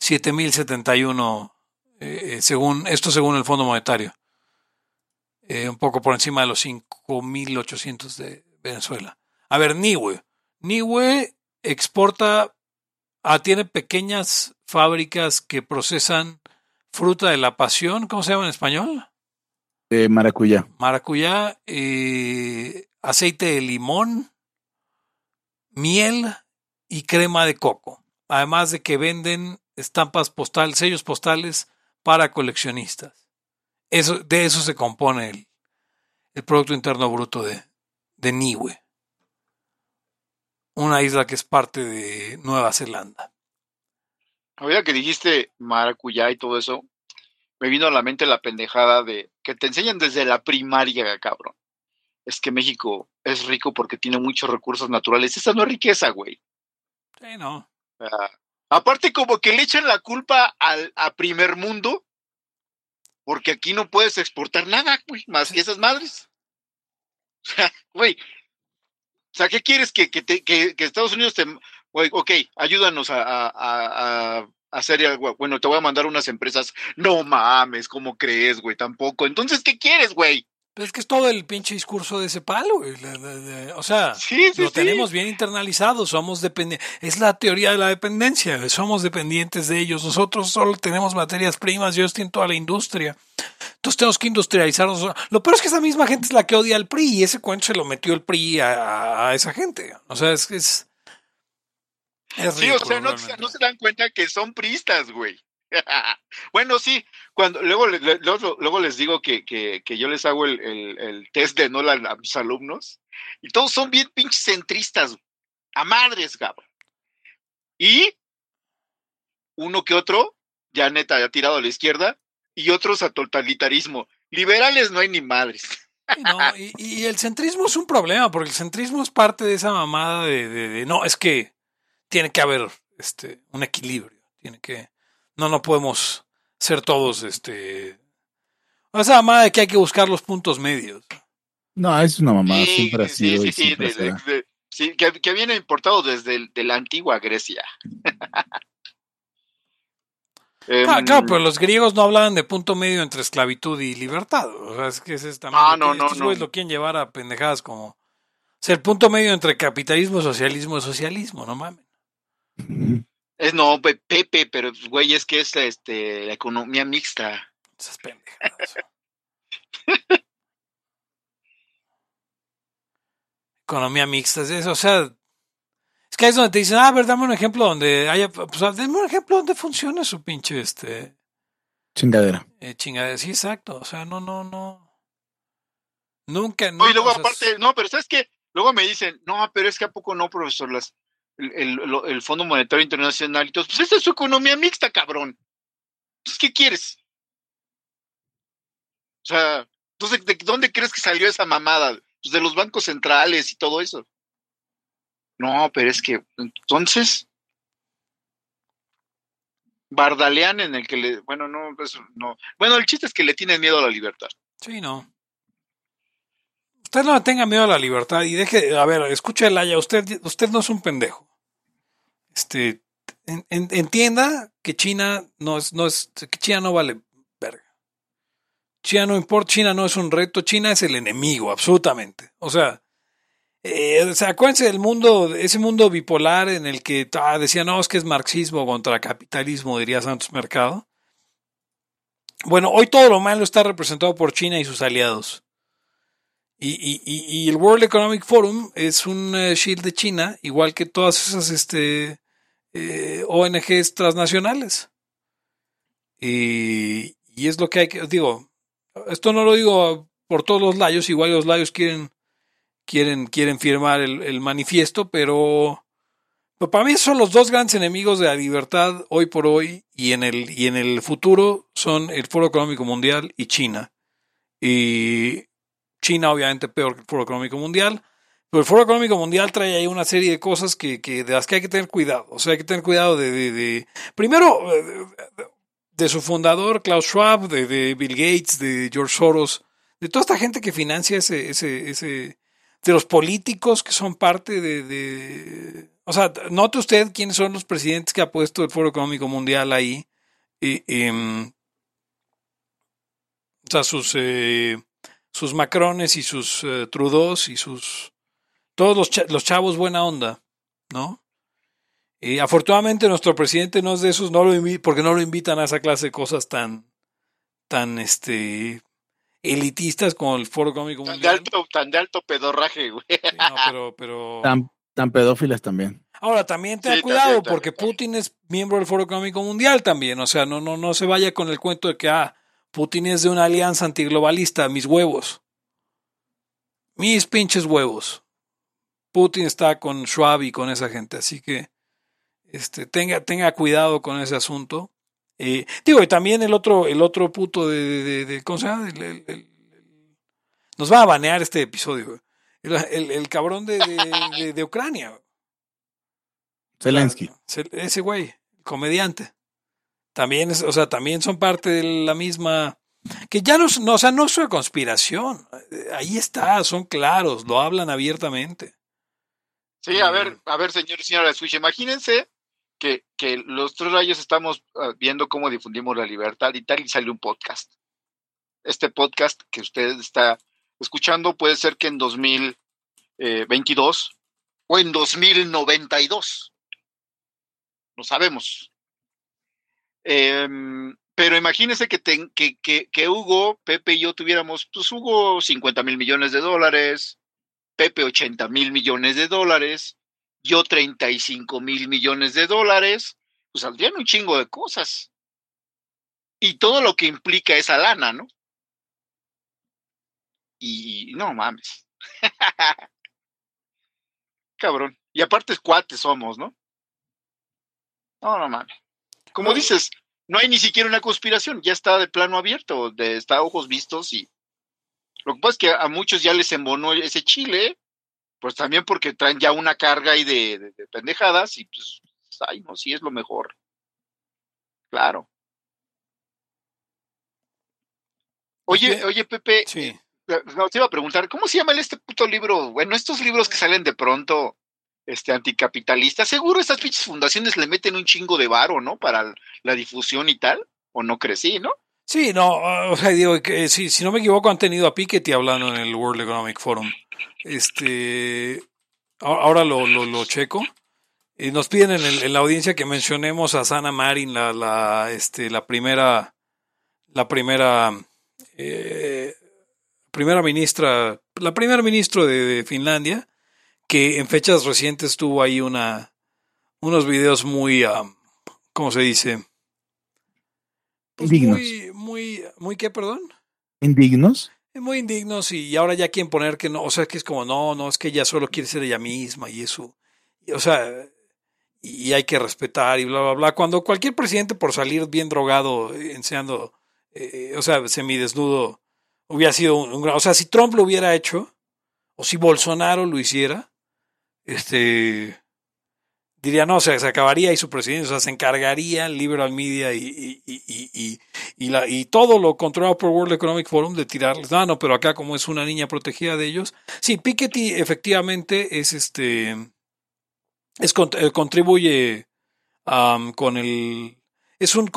7.071, eh, según, esto según el Fondo Monetario. Eh, un poco por encima de los 5.800 de Venezuela. A ver, Niue. Niue exporta, tiene pequeñas fábricas que procesan fruta de la pasión, ¿cómo se llama en español? De maracuyá. maracuyá, eh, aceite de limón, miel y crema de coco. Además de que venden estampas postales, sellos postales para coleccionistas. Eso, de eso se compone el, el Producto Interno Bruto de, de Niue. Una isla que es parte de Nueva Zelanda. Ahorita que dijiste maracuyá y todo eso, me vino a la mente la pendejada de que te enseñan desde la primaria, cabrón. Es que México es rico porque tiene muchos recursos naturales. Esa no es riqueza, güey. Sí, no. Aparte, como que le echan la culpa al a primer mundo, porque aquí no puedes exportar nada, güey, más que esas madres. O sea, güey. O sea, ¿qué quieres que, que, te- que- que Estados Unidos te. Güey, ok, ayúdanos a, a- a- a hacer algo. Bueno, te voy a mandar unas empresas. No mames, ¿cómo crees, güey? Tampoco. Entonces, ¿qué quieres, güey? Es que es todo el pinche discurso de ese palo, güey. O sea, Sí, sí, lo sí. tenemos bien internalizado, somos dependientes. Es la teoría de la dependencia, somos dependientes de ellos. Nosotros solo tenemos materias primas ellos tienen toda la industria. Entonces tenemos que industrializarnos. Lo peor es que esa misma gente es la que odia al PRI y ese cuento se lo metió el PRI a, a esa gente. O sea, es que es. Es Sí, o sea, no, se dan cuenta que son pristas, güey. bueno, sí, cuando luego, luego, luego les digo que, que, que yo les hago el, el, el test de Nolan a mis alumnos y todos son bien pinches centristas, a madres, cabrón. Y uno que otro, ya neta, ya tirado a la izquierda, y otros a totalitarismo. Liberales no hay ni madres. No, y, y el centrismo es un problema, porque el centrismo es parte de esa mamada de, de- de- no, es que tiene que haber este un equilibrio, tiene que no no podemos ser todos este esa mamada de que hay que buscar los puntos medios. No, es una mamada. Sí, siempre ha sí, sido sí, y sí, siempre de- será. de- de- sí, que, que viene importado desde el- de la antigua Grecia. Ah, Em, claro, pero los griegos no hablaban de punto medio entre esclavitud y libertad. O sea, es que es también Ah, lo no, no, no. lo quieren llevar a pendejadas como o sea, el punto medio entre capitalismo, socialismo y socialismo, no mames. Es no, Pe- Pepe, pero pues, güey, es que es este la economía mixta. Esas pendejadas. Economía mixta, es eso, o sea, es que ahí es donde te dicen, ah, a ver, dame un ejemplo donde haya, pues dame un ejemplo donde funcione su pinche, este, Chingadera. eh, chingada, sí, exacto, o sea, no, no, no, nunca, No, nunca, y luego o sea, aparte, no, pero ¿sabes qué? Luego me dicen, no, pero es que a poco no, profesor, las, el, el, Fondo Monetario Internacional y todo, pues esta es su economía mixta, cabrón. Entonces, ¿qué quieres? O sea, entonces, ¿de dónde crees que salió esa mamada? Pues de los bancos centrales y todo eso. No, pero es que, entonces, Bardalean en el que le, bueno, no, pues, no. Bueno, el chiste es que le tienen miedo a la libertad. Sí, no. Usted no tenga miedo a la libertad y deje, a ver, escuche el Aya, usted, usted no es un pendejo. Este, en- en- entienda que China no es, no es, China no vale verga. China no importa, China no es un reto, China es el enemigo, absolutamente. O sea, eh, o sea, acuérdense del mundo, ese mundo bipolar en el que ah, decía, no, es que es marxismo contra capitalismo, diría Santos Mercado. Bueno, hoy todo lo malo está representado por China y sus aliados. Y, y- y- el World Economic Forum es un eh, shield de China, igual que todas esas este, eh, ONGs transnacionales. Y, y es lo que hay que, digo, esto no lo digo por todos los layos, igual los layos quieren, quieren, quieren firmar el, el manifiesto, pero, pero para mí son los dos grandes enemigos de la libertad hoy por hoy y en el, y en el futuro son el Foro Económico Mundial y China. Y China obviamente peor que el Foro Económico Mundial, Pero el Foro Económico Mundial trae ahí una serie de cosas que, que de las que hay que tener cuidado. O sea, hay que tener cuidado de, primero, de su fundador, Klaus Schwab, de, Bill Gates, de George Soros, de toda esta gente que financia ese, ese, de los políticos que son parte de, o sea, note usted quiénes son los presidentes que ha puesto el Foro Económico Mundial ahí. Y, o sea, sus, eh, sus Macrones y sus eh, Trudeaus y sus todos los, ch los chavos buena onda, ¿no? Y afortunadamente nuestro presidente no es de esos, no lo porque no lo invitan a esa clase de cosas tan, tan, este, elitistas como el Foro Económico tan Mundial. De alto, tan de alto pedorraje, güey. Sí, no, pero, pero... Tan, tan, pedófilas también. Ahora, también ten sí, cuidado, también, también, porque Putin es miembro del Foro Económico Mundial también. O sea, no, no, no se vaya con el cuento de que, ah, Putin es de una alianza antiglobalista, mis huevos. Mis pinches huevos. Putin está con Schwab y con esa gente, así que este, tenga, tenga cuidado con ese asunto. Eh, digo, y también el otro, el otro puto de, de, de ¿cómo se llama? El, el, el, nos va a banear este episodio. El, cabrón de, de, Ucrania. Zelensky. Ese güey, comediante. También es, o sea, también son parte de la misma. Que ya no, no, o sea, no es una conspiración. Ahí está, son claros, lo hablan abiertamente. Sí, a ver, a ver, señor y señora Switch, imagínense que, que los tres rayos estamos uh, viendo cómo difundimos la libertad y tal, y sale un podcast. Este podcast que usted está escuchando puede ser que en 2022 o en 2092. No sabemos. Eh, pero imagínense que, que, que, que, Hugo, Pepe y yo tuviéramos, pues Hugo 50 mil millones de dólares, Pepe 80 mil millones de dólares, yo 35 mil millones de dólares, pues saldrían un chingo de cosas. Y todo lo que implica esa lana, ¿no? Y no mames. Cabrón. Y aparte es cuates somos, ¿no? No, no mames. Como dices, no hay ni siquiera una conspiración, ya está de plano abierto, de, está a ojos vistos y lo que pasa es que a muchos ya les embonó ese chile, pues también porque traen ya una carga ahí de, de, de pendejadas y pues, ay, no, sí es lo mejor. Claro. Oye, oye, Pepe, sí. no, te iba a preguntar, ¿cómo se llama este puto libro? Bueno, estos libros que salen de pronto, este, anticapitalistas, seguro estas pinches fundaciones le meten un chingo de varo, ¿no? Para la difusión y tal, o no crecí, ¿no? Sí, no, o sea, digo que si, si no me equivoco han tenido a Piketty hablando en el World Economic Forum. Este, ahora lo, lo, lo checo. Y nos piden en, el, en, la audiencia que mencionemos a Sana Marin, la, la, este, la primera, la primera, eh, primera ministra, la primera ministra de, de Finlandia, que en fechas recientes tuvo ahí una, unos videos muy, um, ¿cómo se dice? Pues indignos. Muy, muy, muy, ¿qué, perdón? Indignos. Muy indignos y ahora ya quieren poner que no, o sea, que es como, no, no, es que ella solo quiere ser ella misma y eso, y, o sea, y hay que respetar y bla, bla, bla. Cuando cualquier presidente por salir bien drogado, enseñando, eh, o sea, semidesnudo, hubiera sido un, un, o sea, si Trump lo hubiera hecho, o si Bolsonaro lo hiciera, este, diría, no, o sea, se acabaría y su presidente, o sea, se encargaría liberal media y, y, y, y, la, y todo lo controlado por World Economic Forum de tirarles, no, no, pero acá como es una niña protegida de ellos, sí, Piketty efectivamente es este, es contribuye um, con el, es un,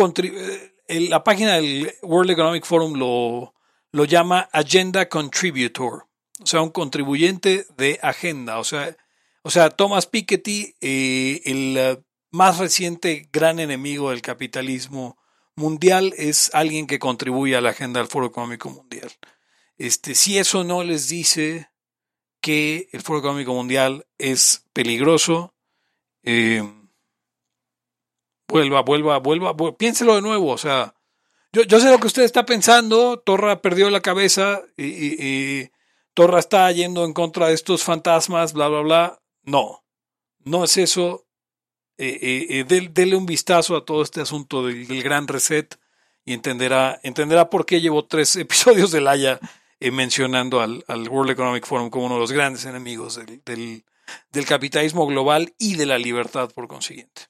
el, la página del World Economic Forum lo, lo llama Agenda Contributor, o sea, un contribuyente de agenda, o sea, o sea, Thomas Piketty, eh, el uh, más reciente gran enemigo del capitalismo mundial, es alguien que contribuye a la agenda del Foro Económico Mundial. Este, si eso no les dice que el Foro Económico Mundial es peligroso, eh, vuelva, vuelva, vuelva, vuelva, piénselo de nuevo, o sea, yo, yo sé lo que usted está pensando, Torra perdió la cabeza y, y, y Torra está yendo en contra de estos fantasmas, bla, bla, bla. No, no es eso. Eh, eh, eh, dele un vistazo a todo este asunto del, gran reset y entenderá, entenderá por qué llevo tres episodios del Haya eh, mencionando al, World Economic Forum como uno de los grandes enemigos del, capitalismo global y de la libertad por consiguiente.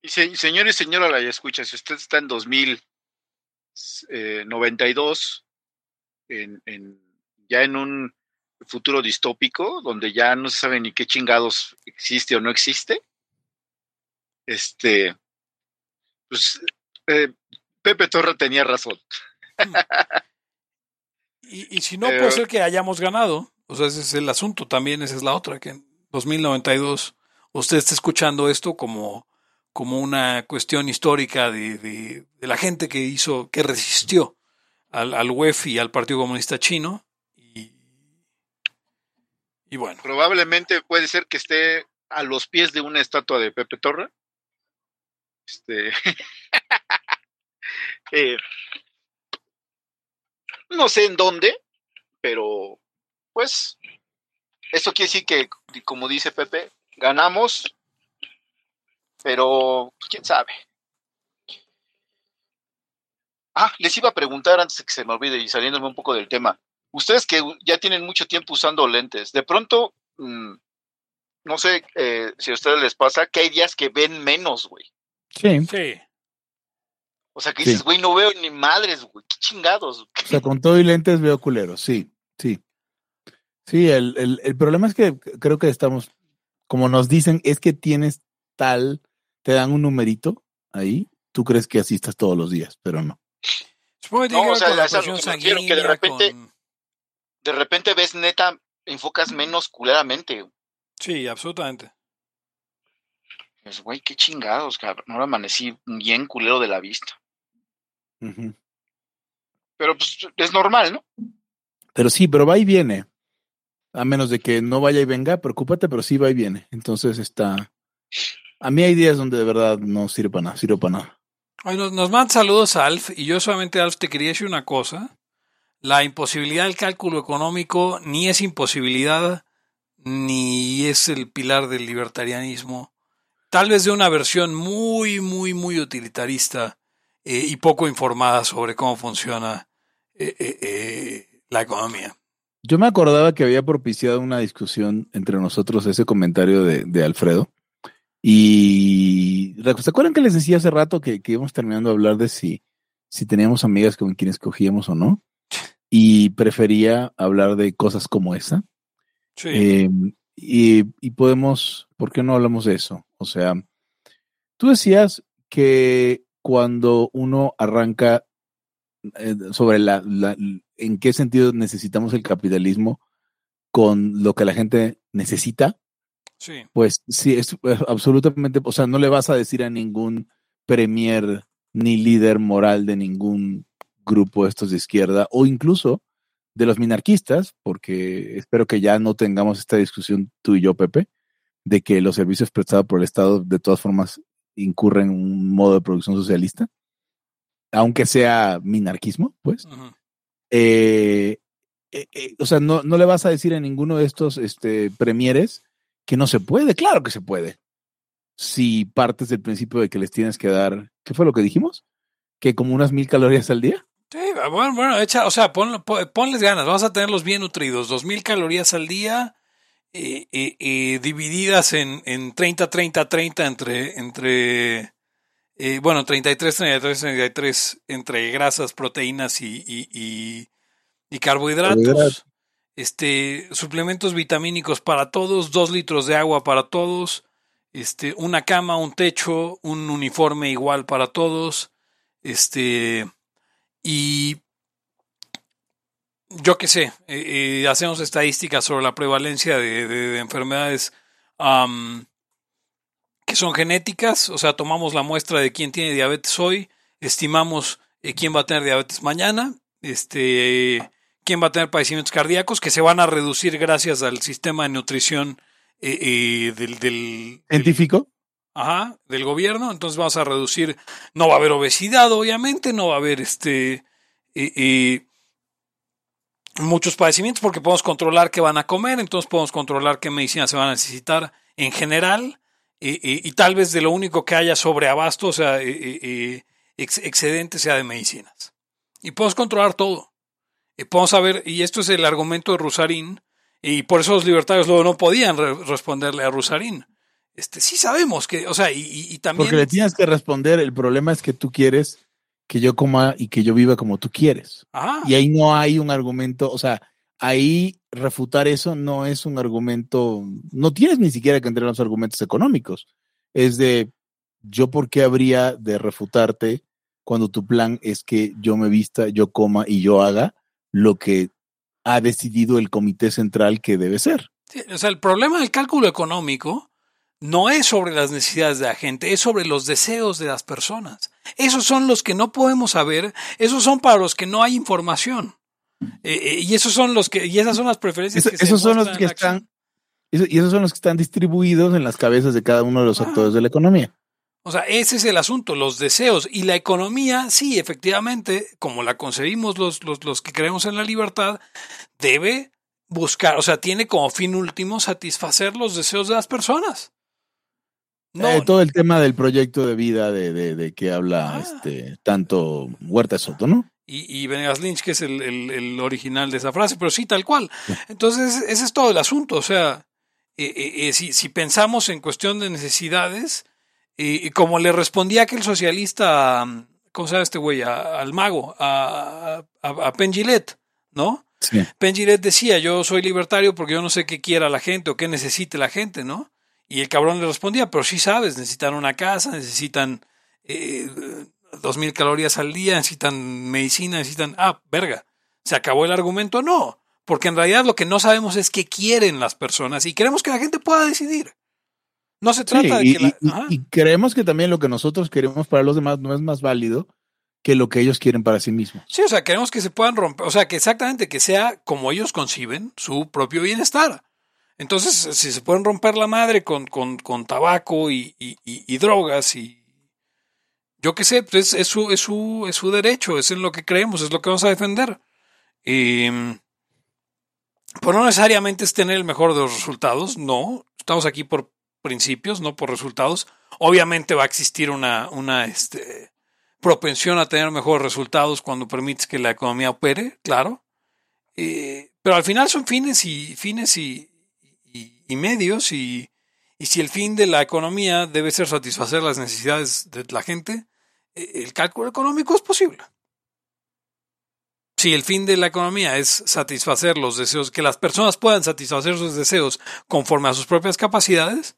Y se, y señora la escucha, si usted está en 2092, eh, en, en, ya en un futuro distópico, donde ya no se sabe ni qué chingados existe o no existe, este, pues eh, Pepe Torre tenía razón. y, y, si no, puede ser que hayamos ganado. O sea, ese es el asunto. También esa es la otra, que en 2092 usted está escuchando esto como, como una cuestión histórica de, de, de la gente que hizo, que resistió al, al UEF y al Partido Comunista Chino. Y, bueno. Probablemente puede ser que esté a los pies de una estatua de Pepe Torre. Este. eh, no sé en dónde, pero pues esto quiere decir que, como dice Pepe, ganamos, pero quién sabe. Ah, les iba a preguntar antes de que se me olvide y saliéndome un poco del tema. Ustedes que ya tienen mucho tiempo usando lentes, de pronto, mmm, no sé eh, si a ustedes les pasa que hay días que ven menos, güey. Sí. Sí. O sea, que dices, güey, sí. no veo ni madres, güey, qué chingados. O sea, con todo y lentes veo culeros, sí, sí. Sí, el, el, el, problema es que creo que estamos, como nos dicen, es que tienes tal, te dan un numerito ahí, tú crees que asistas todos los días, pero no. Supongo que no, o sea, con la presión que que de repente, con- de repente ves neta, enfocas menos culeramente. Sí, absolutamente. Pues, güey, qué chingados, cabrón. Ahora amanecí bien culero de la vista. Pero pues es normal, ¿no? Pero sí, pero va y viene. A menos de que no vaya y venga, preocúpate, pero sí va y viene. Entonces está. A mí hay días donde de verdad no sirve para nada, sirve para nada. Ay, nos, nos mandan saludos Alf y yo solamente Alf te quería decir una cosa. La imposibilidad del cálculo económico ni es imposibilidad ni es el pilar del libertarianismo. Tal vez de una versión muy, muy, muy utilitarista eh, y poco informada sobre cómo funciona eh, eh, la economía. Yo me acordaba que había propiciado una discusión entre nosotros ese comentario de, de Alfredo. Y ¿se acuerdan que les decía hace rato que, que íbamos terminando de hablar de si, si teníamos amigas con quienes cogíamos o no? Y prefería hablar de cosas como esa. Sí. Eh, y, y podemos, ¿por qué no hablamos de eso? O sea, tú decías que cuando uno arranca eh, sobre la, la, en qué sentido necesitamos el capitalismo con lo que la gente necesita, sí. pues sí, es eh, absolutamente, o sea, no le vas a decir a ningún premier ni líder moral de ningún grupo estos de izquierda o incluso de los minarquistas, porque espero que ya no tengamos esta discusión tú y yo, Pepe, de que los servicios prestados por el Estado de todas formas incurren en un modo de producción socialista, aunque sea minarquismo, pues. Uh -huh. eh, eh, eh, o sea, no, no, le vas a decir a ninguno de estos este, premieres que no se puede, claro que se puede. Si partes del principio de que les tienes que dar, ¿qué fue lo que dijimos? Que como unas mil calorías al día. Sí, bueno, bueno, echa, o sea, pon, pon, ponles ganas, vamos a tenerlos bien nutridos, dos mil calorías al día, eh, divididas en, en 30, 30, 30 entre, entre eh, bueno, 33, 33, 33 entre grasas, proteínas y, y, y, y carbohidratos. Este, suplementos vitamínicos para todos, dos litros de agua para todos, este, una cama, un techo, un uniforme igual para todos, este, y yo qué sé, eh, eh, hacemos estadísticas sobre la prevalencia de, de, de enfermedades que son genéticas, o sea, tomamos la muestra de quién tiene diabetes hoy, estimamos eh, quién va a tener diabetes mañana, este, quién va a tener padecimientos cardíacos que se van a reducir gracias al sistema de nutrición eh, del, del, científico. Ajá, del gobierno. Entonces vamos a reducir, no va a haber obesidad, obviamente, no va a haber este eh, muchos padecimientos porque podemos controlar qué van a comer, entonces podemos controlar qué medicina se van a necesitar en general. y tal vez de lo único que haya sobreabasto, o sea, ex excedente sea de medicinas. Y podemos controlar todo. Eh, podemos a ver, y esto es el argumento de Rusarín, y por eso los libertarios luego no podían re- responderle a Rusarín. Este, sí sabemos que, o sea, y, también... Porque le tienes que responder, el problema es que tú quieres que yo coma y que yo viva como tú quieres. Ajá. Y ahí no hay un argumento, o sea, ahí refutar eso no es un argumento, no tienes ni siquiera que entrar en los argumentos económicos. Es de, yo por qué habría de refutarte cuando tu plan es que yo me vista, yo coma y yo haga lo que ha decidido el comité central que debe ser. Sí, o sea, el problema del cálculo económico no es sobre las necesidades de la gente, es sobre los deseos de las personas. Esos son los que no podemos saber, esos son para los que no hay información. Eh, eh, y esos son los que, y esas son las preferencias Eso- que se esos son los que están, eso- y esos son los que están distribuidos en las cabezas de cada uno de los Ah. actores de la economía. O sea, ese es el asunto, los deseos. Y la economía, sí, efectivamente, como la concebimos los, los, los que creemos en la libertad, debe buscar, o sea, tiene como fin último satisfacer los deseos de las personas. No, Eh, todo el tema del proyecto de vida de, de- de que habla Ah. este tanto Huerta Soto, ¿no? y, y Venegas Lynch, que es el, el- el original de esa frase, pero sí, tal cual. Entonces, ese es todo el asunto. O sea, eh, eh, si, si pensamos en cuestión de necesidades, y como le respondía aquel socialista, a, ¿cómo se llama este güey? A- al mago, a, a, a ¿no? Sí. Penn Jillette decía, yo soy libertario porque yo no sé qué quiera la gente o qué necesite la gente, ¿no? Y el cabrón le respondía, pero sí sabes, necesitan una casa, necesitan eh, dos mil calorías al día, necesitan medicina, necesitan... Ah, verga. ¿Se acabó el argumento? No, porque en realidad lo que no sabemos es qué quieren las personas y queremos que la gente pueda decidir. No se trata Sí, de que la... y- Ajá. y creemos que también lo que nosotros queremos para los demás no es más válido que lo que ellos quieren para sí mismos. Sí, o sea, queremos que se puedan romper, o sea, que exactamente que sea como ellos conciben su propio bienestar. Entonces, si se pueden romper la madre con, con, con tabaco y, y- drogas y yo qué sé, pues es, su, es, su, es su derecho, es lo que creemos, es lo que vamos a defender. Y, pues no necesariamente es tener el mejor de los resultados, no, estamos aquí por principios, no por resultados. Obviamente va a existir una, una, este, propensión a tener mejores resultados cuando permites que la economía opere, claro. Eh, pero al final son fines y fines y, y- medios y, y si el fin de la economía debe ser satisfacer las necesidades de la gente, eh, el cálculo económico es posible. Si el fin de la economía es satisfacer los deseos, que las personas puedan satisfacer sus deseos conforme a sus propias capacidades,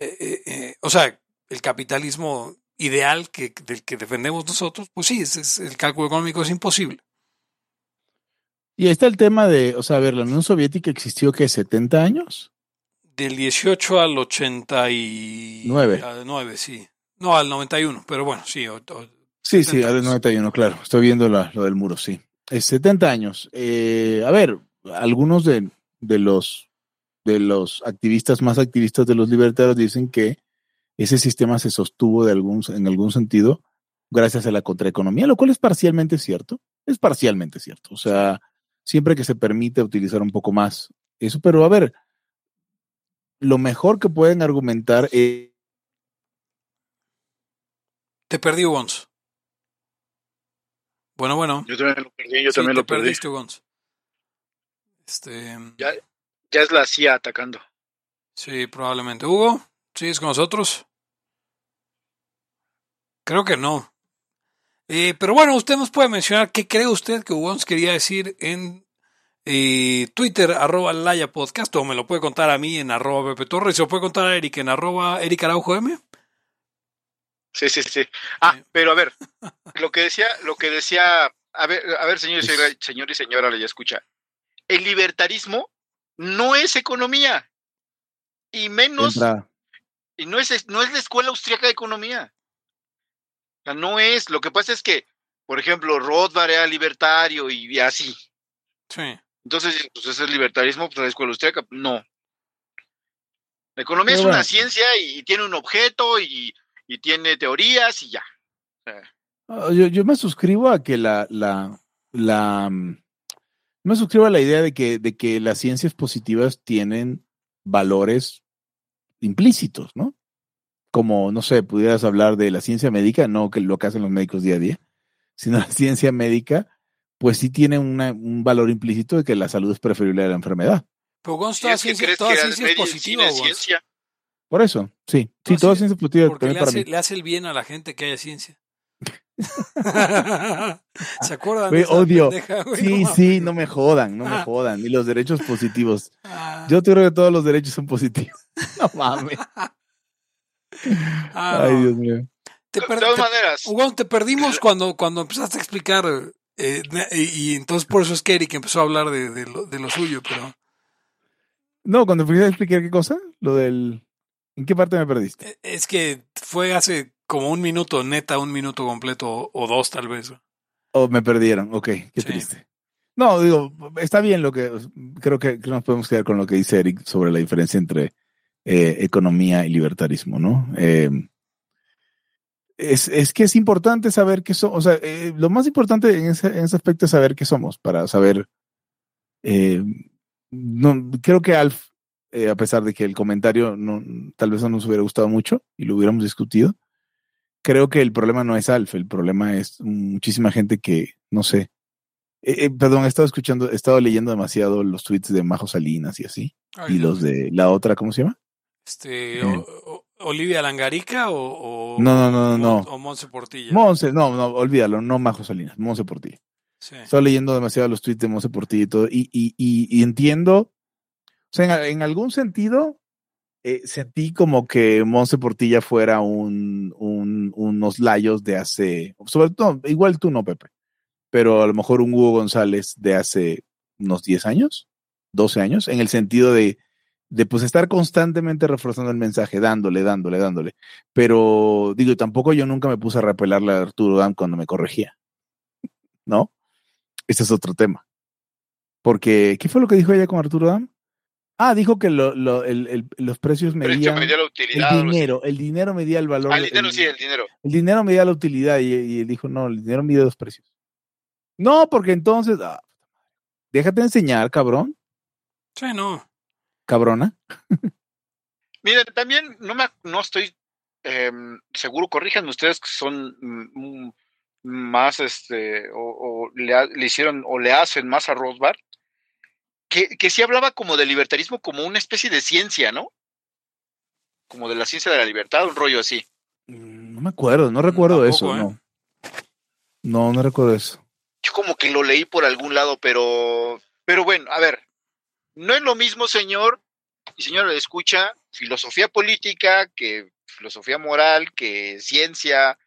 eh, eh, o sea, el capitalismo ideal que, del que defendemos nosotros, pues sí, el cálculo económico es imposible. Y ahí está el tema de, o sea, a ver, la Unión Soviética existió que 70 años. Del 18 al 89. Al 9, sí. No, al 91, pero bueno, sí. o- o- Sí, sí, 70 al años. 91, claro. Estoy viendo la- lo del muro, sí. Es 70 años. Eh, a ver, algunos de, de los de los activistas más activistas de los libertarios dicen que ese sistema se sostuvo de algún, en algún sentido gracias a la contraeconomía, lo cual es parcialmente cierto. Es parcialmente cierto. O sea, siempre que se permite utilizar un poco más eso, pero a ver, lo mejor que pueden argumentar es Te perdí, Ugons. Bueno, bueno. Yo también lo perdí, yo Sí, también te lo perdí. perdiste, Ugons. Este, Ya, ya es la CIA atacando. sí, probablemente. Hugo, ¿sigues con nosotros? Creo que no. Eh, pero bueno, usted nos puede mencionar qué cree usted que Ugons quería decir en eh, Twitter, arroba Laya Podcast, o me lo puede contar a mí en arroba Pepe Torres, o puede contar a Eric en arroba Eric Araujo M. Sí, sí, sí. Ah, pero a ver, lo que decía, lo que decía, a ver, a ver, señor, y señora- señor y señora, le escucha. El libertarismo no es economía. Y menos, entra- y no es, no es la escuela austríaca de economía. O sea, no es. Lo que pasa es que, por ejemplo, Rothbard era libertario y, y así. Sí. Entonces, pues ese es libertarismo, pues la escuela austríaca, no. La economía Pero es una ciencia y, tiene un objeto y, y tiene teorías y ya. Ah, Yo, yo me suscribo a que la, la, la, mm, me suscribo a la idea de que, de que las ciencias positivas tienen valores implícitos, ¿no? Como, no sé, pudieras hablar de la ciencia médica, no que lo que hacen los médicos día a día, sino la ciencia médica pues sí tiene una- un valor implícito de que la salud es preferible a la enfermedad. Pero Gonz, Si toda es ciencia, toda es positiva, ciencia. Por eso, sí. Sí, Toda toda ciencia- es positiva Porque también le para hace, mí. le hace el bien a la gente que haya ciencia. ¿Se acuerdan de esa odio. pendeja? Sí, No sí, no me jodan, no me Ah. jodan. Ni los derechos positivos. mames. Yo creo que todos los derechos son positivos. No mames. Ah, Ay, no. Dios mío. Te De todas maneras, Hugo, te perdimos cuando, cuando empezaste a explicar. eh, y, y entonces por eso es que Eric empezó a hablar de, de lo, de lo suyo, pero No, cuando fui a explicar qué cosa, lo del. ¿En qué parte me perdiste? eh, es que fue hace como un minuto, neta, un minuto completo o, o dos tal vez. O me perdieron, ok, qué Sí. triste. No, digo, está bien lo que. Creo que, que nos podemos quedar con lo que dice Eric sobre la diferencia entre eh, economía y libertarismo, ¿no? Eh, es, es que es importante saber qué somos. O sea, eh, lo más importante en ese, en ese aspecto es saber qué somos, para saber. no, creo que Alf, a pesar de que el comentario no, tal vez no nos hubiera gustado mucho y lo hubiéramos discutido, creo que el problema no es Alf, el problema es muchísima gente que, no sé. Eh, eh, perdón, he estado escuchando, he estado leyendo demasiado los tweets de Majo Salinas y así, Ay, y los de la otra, ¿cómo se llama? Este, o- o- Olivia Langarica o, o, No, no, no, no, o Monse Portilla. Monse, no, no, olvídalo, no Majo Salinas, Monse Portilla. Sí. Estaba leyendo demasiado los tweets de Monse Portilla y todo, y, y, y, y entiendo, o sea, en, en algún sentido, eh, sentí como que Monse Portilla fuera un, un, unos layos de hace, sobre todo, igual tú no, Pepe, pero a lo mejor un Hugo González de hace unos 10 años, 12 años, en el sentido de, de pues estar constantemente reforzando el mensaje, dándole, dándole, dándole. Pero digo, tampoco yo nunca me puse a repelarle a Arturo Dam cuando me corregía. ¿No? Ese es otro tema. Porque, ¿qué fue lo que dijo ella con Arturo Dam? Ah, dijo que lo, lo, el, el, los precios precio medían medía la el utilidad. dinero, el dinero medía el valor. Ah, el dinero el- sí, el dinero. el dinero medía la utilidad y, y él dijo, no, el dinero mide los precios. No, porque entonces, ah, déjate enseñar, cabrón, Sí, no. Cabrona. Miren, también no me no estoy em, seguro, corríjanme ustedes que son mm, más este o, o le, hicieron o le hacen más a Rosbar, que, que sí hablaba como de libertarismo como una especie de ciencia, ¿no? Como de la ciencia de la libertad, un rollo así. Mm, No me acuerdo, no recuerdo tampoco, eso, ¿eh? no. No, no recuerdo eso. Yo como que lo leí por algún lado, pero pero bueno, a ver, no es lo mismo, señor y señora, escucha filosofía política que filosofía moral, que ciencia,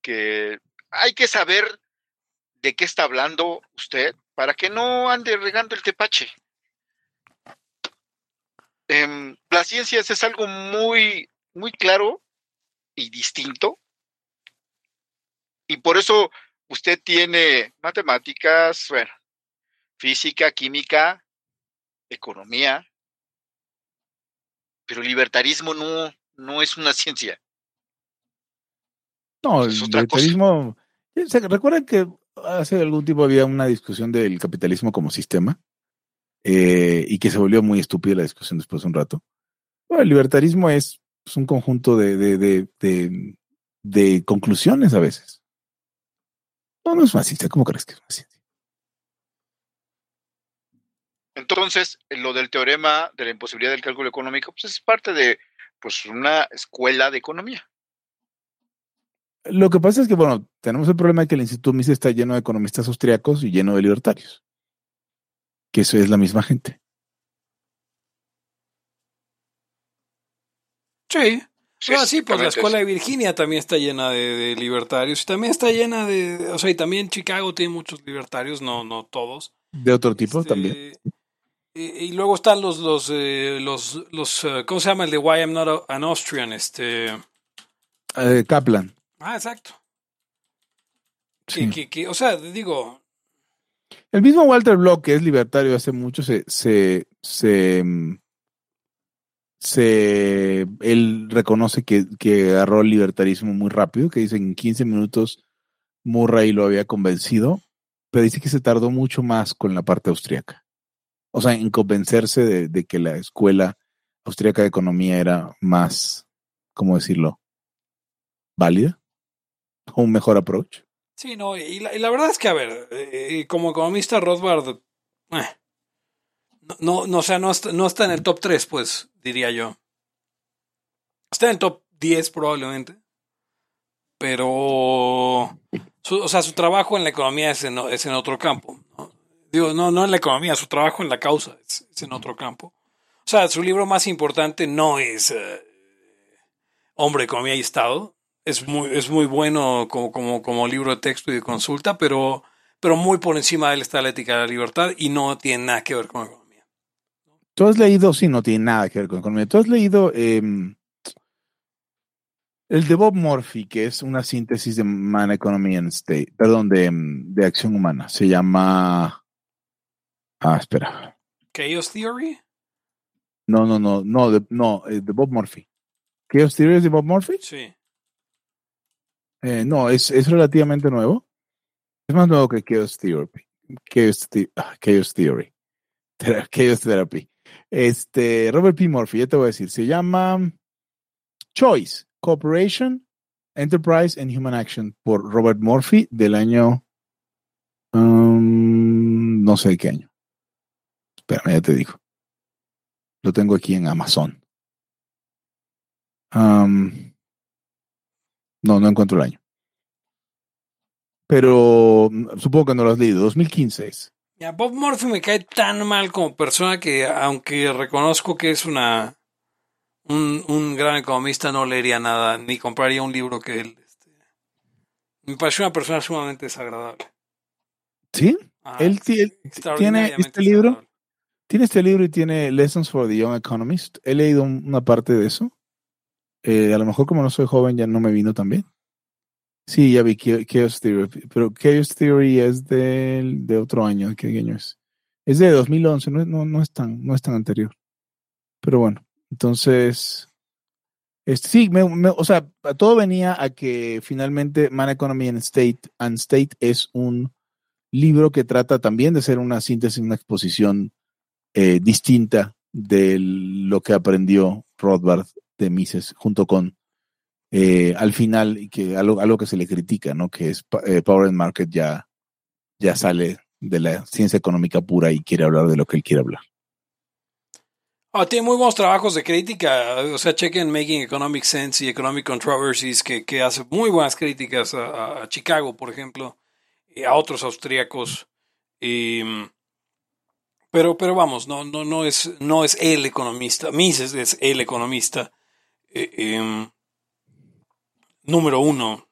que hay que saber de qué está hablando usted para que no ande regando el tepache. Em, la ciencia es algo muy, muy claro y distinto. Y por eso usted tiene matemáticas, bueno, física, química, economía, pero el libertarismo no, no es una ciencia. No, el Es libertarismo. ¿Se ¿Recuerdan que hace algún tiempo había una discusión del capitalismo como sistema? Eh, y que se volvió muy estúpida la discusión después de un rato. Bueno, el libertarismo es pues, un conjunto de, de, de, de, de conclusiones a veces. No, no es una ciencia. ¿Cómo crees que es una ciencia? Entonces, lo del teorema de la imposibilidad del cálculo económico, pues es parte de pues una escuela de economía. Lo que pasa es que, bueno, tenemos el problema de que el Instituto Mises está lleno de economistas austriacos y lleno de libertarios. Que eso es la misma gente. Sí. Ah, sí, pues la escuela de Virginia también está llena de, de libertarios y también está llena de, o sea, y también Chicago tiene muchos libertarios, no, no todos. De otro tipo Este, también. Y, y luego están los, los, eh, los, los, eh, ¿cómo se llama el de Why I'm Not an Austrian? Este, Eh, Kaplan. ah, exacto. sí. Que, que, que, o sea, digo, El mismo Walter Block, que es libertario hace mucho, se, se, se, se- él reconoce que, que agarró el libertarismo muy rápido, que dice en 15 minutos Murray lo había convencido, pero dice que se tardó mucho más con la parte austríaca. O sea, en convencerse de, que la escuela austríaca de economía era más, ¿cómo decirlo? válida o un mejor approach. Sí, no, y la, y la verdad es que, a ver, eh, como economista, Rothbard, eh, no, no, no, o sea, no está, no está en el top 3, pues, diría yo. Está en el top 10 probablemente, pero, su, o sea, su trabajo en la economía es en, es en otro campo. ¿no? Digo, no, no en la economía, su trabajo en la causa es, es en otro campo. O sea, su libro más importante no es eh, Hombre, Economía y Estado. Es muy, es muy bueno como, como, como libro de texto y de consulta, pero, pero muy por encima de él está la ética de la libertad y no tiene nada que ver con economía. Tú has leído, sí, no tiene nada que ver con economía. Tú has leído eh, el de Bob Murphy, que es una síntesis de Man Economy and State, perdón, de, de acción humana. Se llama. Ah, espera. Chaos Theory. No, no, no, no, de, no, eh, de Bob Murphy. ¿Chaos Theory es de Bob Murphy? Sí. Eh, no, es, es relativamente nuevo. Es más nuevo que Chaos Theory. Chaos, The- ah, Chaos Theory. Chaos Therapy. Este, Robert P. Murphy, ya te voy a decir, se llama Choice, Cooperation, Enterprise and Human Action por Robert Murphy del año, um, no sé de qué año. Espérame, ya te digo. Lo tengo aquí en Amazon. Um, no, no encuentro el año. Pero mm, supongo que no lo has leído. 2015 es. Ya, Bob Murphy me cae tan mal como persona que, aunque reconozco que es una un, un gran economista, no leería nada, ni compraría un libro que él. este, me parece una persona sumamente desagradable. ¿Sí? Ah, Él ti- él tiene este libro. Tiene este libro y tiene Lessons for the Young Economist. He leído un- una parte de eso. Eh, a lo mejor como no soy joven ya no me vino también. Sí, ya vi Cha- Chaos Theory, pero Chaos Theory es del, de otro año. ¿Qué año es? Es de 2011, no, no, no, es tan, no es tan anterior. Pero bueno, entonces, este, sí, me- me- o sea, todo venía a que finalmente Man Economy and State, and State es un libro que trata también de ser una síntesis, una exposición eh, distinta de lo que aprendió Rothbard de Mises, junto con eh, al final, y que algo, algo que se le critica, ¿no? Que es eh, Power and Market ya, ya sale de la ciencia económica pura y quiere hablar de lo que él quiere hablar. Ah, tiene muy buenos trabajos de crítica. O sea, chequen Making Economic Sense y Economic Controversies, que, hace muy buenas críticas a Chicago, por ejemplo, y a otros austríacos. Y, mm, pero, pero vamos, no, no, no, es, no es el economista. Mises es el economista eh, em, número uno.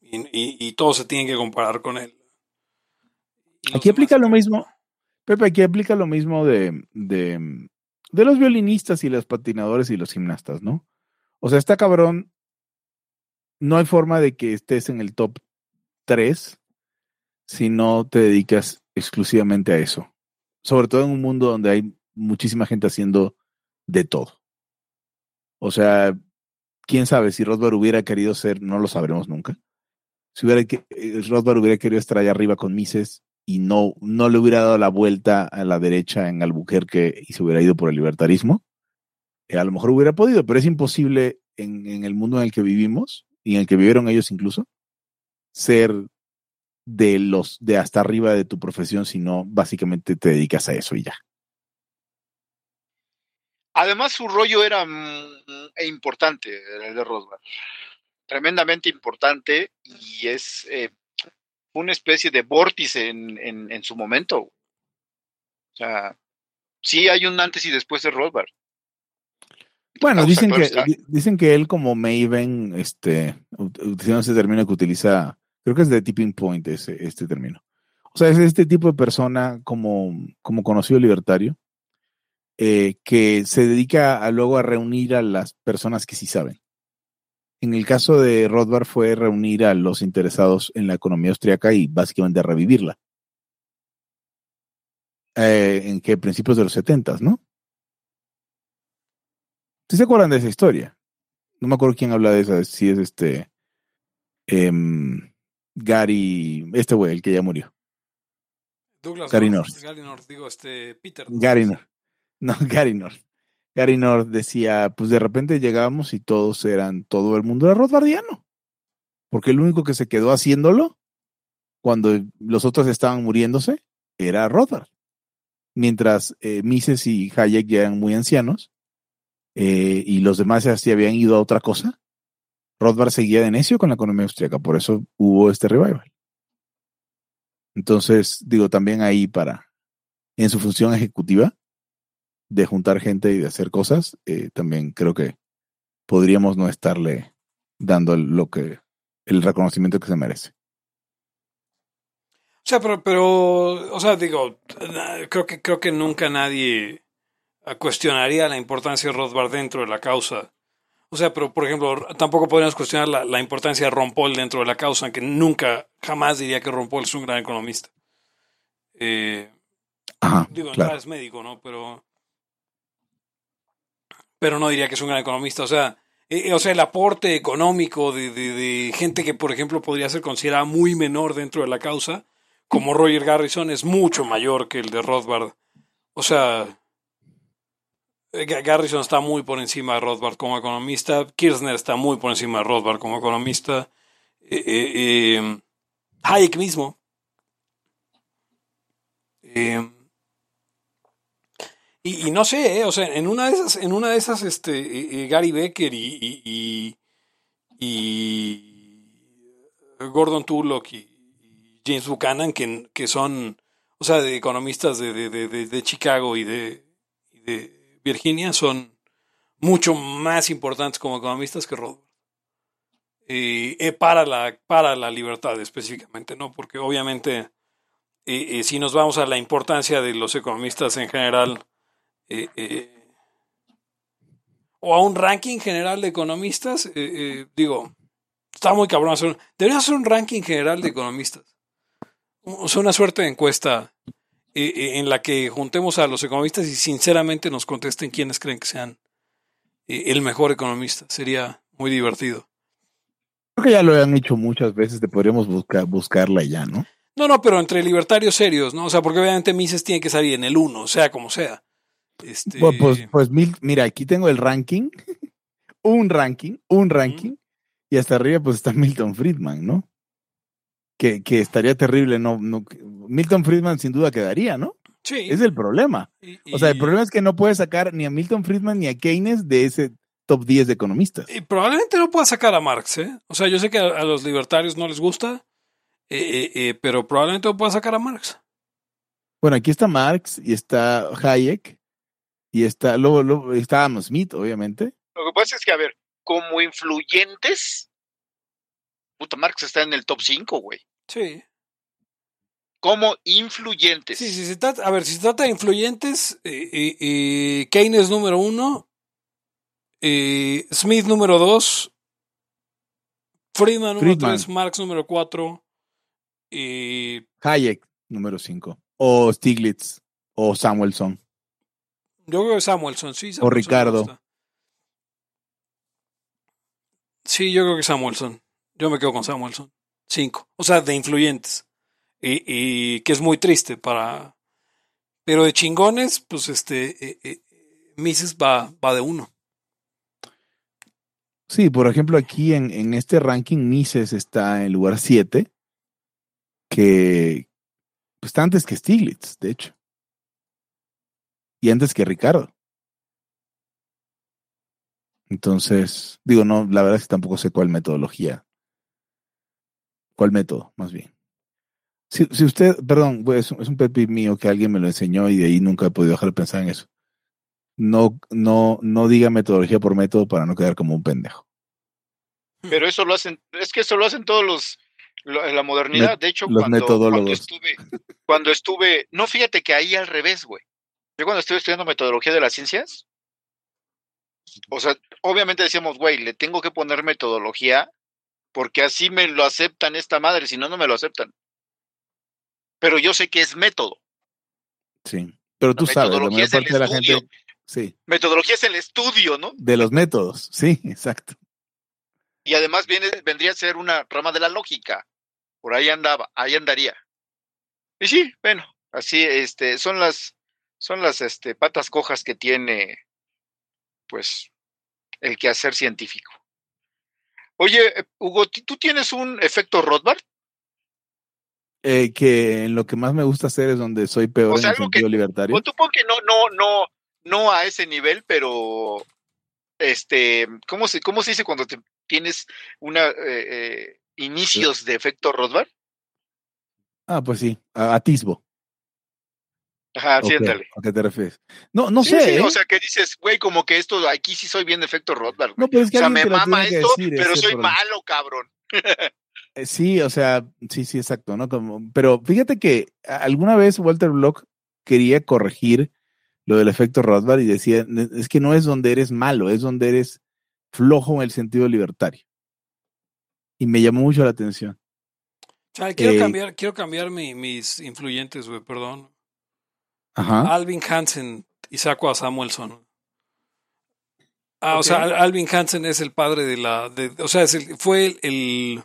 Y, y, y todos se tienen que comparar con él. Aquí aplica lo mismo, Pepe, aquí aplica lo mismo de, de, de los violinistas y los patinadores y los gimnastas, ¿no? O sea, está cabrón, no hay forma de que estés en el top 3 si no te dedicas exclusivamente a eso. Sobre todo en un mundo donde hay muchísima gente haciendo de todo. O sea, quién sabe si Rothbard hubiera querido ser, no lo sabremos nunca. Si hubiera eh, Rothbard hubiera querido estar allá arriba con Mises y no, no le hubiera dado la vuelta a la derecha en Albuquerque y se hubiera ido por el libertarismo, eh, a lo mejor hubiera podido, pero es imposible en el mundo en el que vivimos y en el que vivieron ellos incluso, ser de los de hasta arriba de tu profesión, sino básicamente te dedicas a eso y ya. Además, su rollo era mm, e importante, el de Rothbard. Tremendamente importante y es eh, una especie de vórtice en, en, en, su momento. O sea, sí hay un antes y después de Rothbard. Bueno, dicen que, dicen que él como Maven, este, utilizando ese término que utiliza, creo que es de tipping point ese, este término. O sea, es este tipo de persona como, como conocido libertario, eh, que se dedica a, luego a reunir a las personas que sí saben. En el caso de Rothbard fue reunir a los interesados en la economía austriaca y básicamente revivirla. Eh, en que principios de los 70, ¿no? ¿Sí se acuerdan de esa historia? No me acuerdo quién habla de esa, si es este eh, Gary, este güey, el que ya murió. Douglas Gary North, North. Gary North, digo, este, Peter. Gary North. No, Gary North. Gary North decía, pues de repente llegábamos y todos eran, todo el mundo era rothbardiano. Porque el único que se quedó haciéndolo cuando los otros estaban muriéndose, era Rothbard. Mientras eh, Mises y Hayek ya eran muy ancianos eh, y los demás ya se habían ido a otra cosa, Rothbard seguía de necio con la economía austríaca, por eso hubo este revival. Entonces, digo, también ahí para, en su función ejecutiva, de juntar gente y de hacer cosas, eh, también creo que podríamos no estarle dando lo que, el reconocimiento que se merece. O sea, pero, pero, o sea, digo, creo que, creo que nunca nadie cuestionaría la importancia de Rothbard dentro de la causa. O sea, pero por ejemplo, tampoco podríamos cuestionar la, la importancia de Rompol dentro de la causa, aunque nunca, jamás diría que Rompol es un gran economista. Eh, Ajá, digo, claro. es médico, ¿no? Pero, pero no diría que es un gran economista. O sea, eh, o sea, el aporte económico de, de, de gente que, por ejemplo, podría ser considerada muy menor dentro de la causa, como Roger Garrison, es mucho mayor que el de Rothbard. O sea, eh, Garrison está muy por encima de Rothbard como economista, Kirchner está muy por encima de Rothbard como economista, eh, eh, eh, Hayek mismo. Eh, y, no sé, eh, o sea, en una de esas, en una de esas, este, eh, eh, Gary Becker y, y, Gordon Tullock y, James Buchanan, que, que son, o sea, de economistas de, de, de, de- Chicago y de Virginia, son mucho más importantes como economistas que Rothbard. Eh, eh, para, la, para la libertad específicamente, ¿no? Porque obviamente, eh, eh, si nos vamos a la importancia de los economistas en general, o a un ranking general de economistas, digo, está muy cabrón hacer un, deberíamos hacer un ranking general de economistas. O sea, una suerte de encuesta eh, eh, en la que juntemos a los economistas y sinceramente nos contesten quiénes creen que sean eh, el mejor economista. Sería muy divertido. Creo que ya lo han hecho muchas veces, te podríamos buscar, buscarla ya, ¿no? No, no, pero entre libertarios serios, ¿no? O sea, porque obviamente Mises tiene que salir en el 1, sea como sea. Este, Bueno, pues, pues mira, aquí tengo el ranking, un ranking, un ranking, y hasta arriba pues está Milton Friedman, ¿no? Que, que estaría terrible, no, no, Milton Friedman sin duda quedaría, ¿no? sí. Es el problema. Y- O sea, el problema es que no puedes sacar ni a Milton Friedman ni a Keynes de ese top 10 de economistas. Y probablemente no pueda sacar a Marx, ¿eh? O sea, yo sé que a, a los libertarios no les gusta, eh, eh, eh, pero probablemente no pueda sacar a Marx. Bueno, aquí está Marx y está Hayek y está, luego, luego está Adam Smith, obviamente. Lo que pasa es que, a ver, como influyentes, puta, Marx está en el top 5, güey. Sí. Como influyentes. Sí, sí, se trata, a ver, si se trata de influyentes, eh, eh, eh, Keynes número uno, eh, Smith número dos, Friedman número Friedman. tres, Marx número cuatro, y Hayek, número 5. O Stiglitz, o Samuelson. yo creo que Samuelson, sí. Samuelson me Ricardo. Sí, yo creo que Samuelson. Yo me quedo con Samuelson. Cinco. O sea, de influyentes. Y, y que es muy triste para... Pero de chingones, pues este... eh, eh, Mises va, va de uno. Sí, por ejemplo, aquí en, en este ranking Mises está en lugar 7, que pues, está antes que Stiglitz, de hecho. Y antes que Ricardo. Entonces, digo, no, la verdad es que tampoco sé cuál metodología. ¿Cuál método, más bien? Si, si usted, perdón, pues, es un pet mío que alguien me lo enseñó y de ahí nunca he podido dejar de pensar en eso. No, no, no diga metodología por método para no quedar como un pendejo. Pero eso lo hacen, es que eso lo hacen todos los, lo- en la modernidad. De hecho, los cuando, cuando estuve, cuando estuve, no fíjate que ahí al revés, güey. Yo cuando estuve estudiando metodología de las ciencias, o sea, obviamente decíamos, güey, le tengo que poner metodología porque así me lo aceptan esta madre, si no, no me lo aceptan. Pero yo sé que es método. Sí. Pero tú La sabes, la mayor parte de la estudio. gente, sí, Metodología es el estudio, ¿no? de los métodos, sí, exacto. Y además viene, vendría a ser una rama de la lógica. Por ahí andaba, ahí andaría. Y sí, bueno, así este, son las, son las este, patas cojas que tiene, pues, el quehacer científico. Oye, Hugo, ¿tú tienes un efecto Rothbard? Eh, que en lo que más me gusta hacer es donde soy peor O sea, en el algo que- sentido libertario. O tú que no, no, no, no a ese nivel, pero este, ¿cómo se, cómo se dice cuando te tienes una eh, eh, inicios de efecto Rothbard? Ah, pues sí, atisbo. Ajá, sí, Ok, ándale. ¿A qué te refieres? No, no Sí, sé. sí, ¿eh? o sea, que dices, güey, como que esto, aquí sí soy bien de efecto Rothbard. no, pero es que o sea, me mama esto, decir, pero soy problema. malo, cabrón. Eh, Sí, o sea, sí, sí, exacto, ¿no? Como, pero fíjate que alguna vez Walter Block quería corregir lo del efecto Rothbard y decía, "Ne- es que no es donde eres malo, es donde eres flojo en el sentido libertario. Y me llamó mucho la atención. Chale, quiero Eh, cambiar, quiero cambiar mi- mis influyentes, güey, perdón. Ajá. Alvin Hansen y saco a Samuelson. Ah, o sea, Al- Alvin Hansen es el padre de la, de- o sea, es el- fue el, el-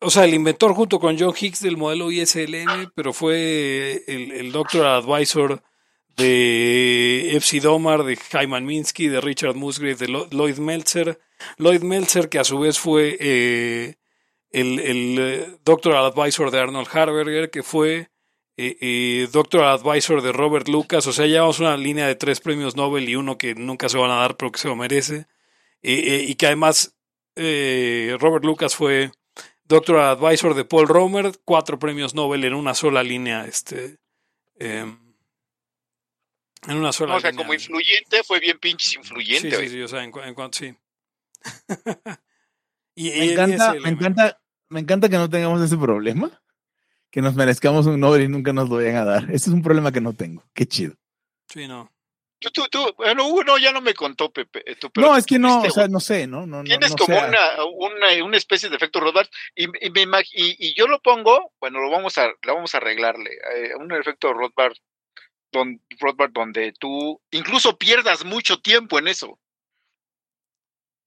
o sea, el inventor junto con John Hicks del modelo ISLM, pero fue el, el doctor advisor de Epsi Domar, de Hyman Minsky, de Richard Musgrave, de Lo- Lloyd Meltzer. Lloyd Meltzer, que a su vez fue eh, el, el eh, doctor advisor de Arnold Harberger, que fue eh, eh, doctor advisor de Robert Lucas. O sea, llevamos una línea de tres premios Nobel y uno que nunca se van a dar, pero que se lo merece. Y que además Robert Lucas fue doctor advisor de Paul Romer, cuatro premios Nobel en una sola línea. Este, em, en una sola o sea, línea. como influyente, fue bien pinches Sí, influyente, sí, güey. sí, o sea, en, en cuanto sí. y, Me encanta, me encanta, me encanta que no tengamos ese problema. Que nos merezcamos un Nobel y nunca nos lo vayan a dar. Ese es un problema que no tengo. Qué chido. Sí, no. Tú, tú, tú, bueno, uno ya no me contó, Pepe. eh, tú, pero no, es que no, tuviste o sea, no sé, ¿no? no, Tienes no como una, una, una especie de efecto Rothbard y, y, me y, y yo lo pongo, bueno, lo vamos a, lo vamos a arreglarle, eh, un efecto Rothbard, don, Rothbard donde tú incluso pierdas mucho tiempo en eso.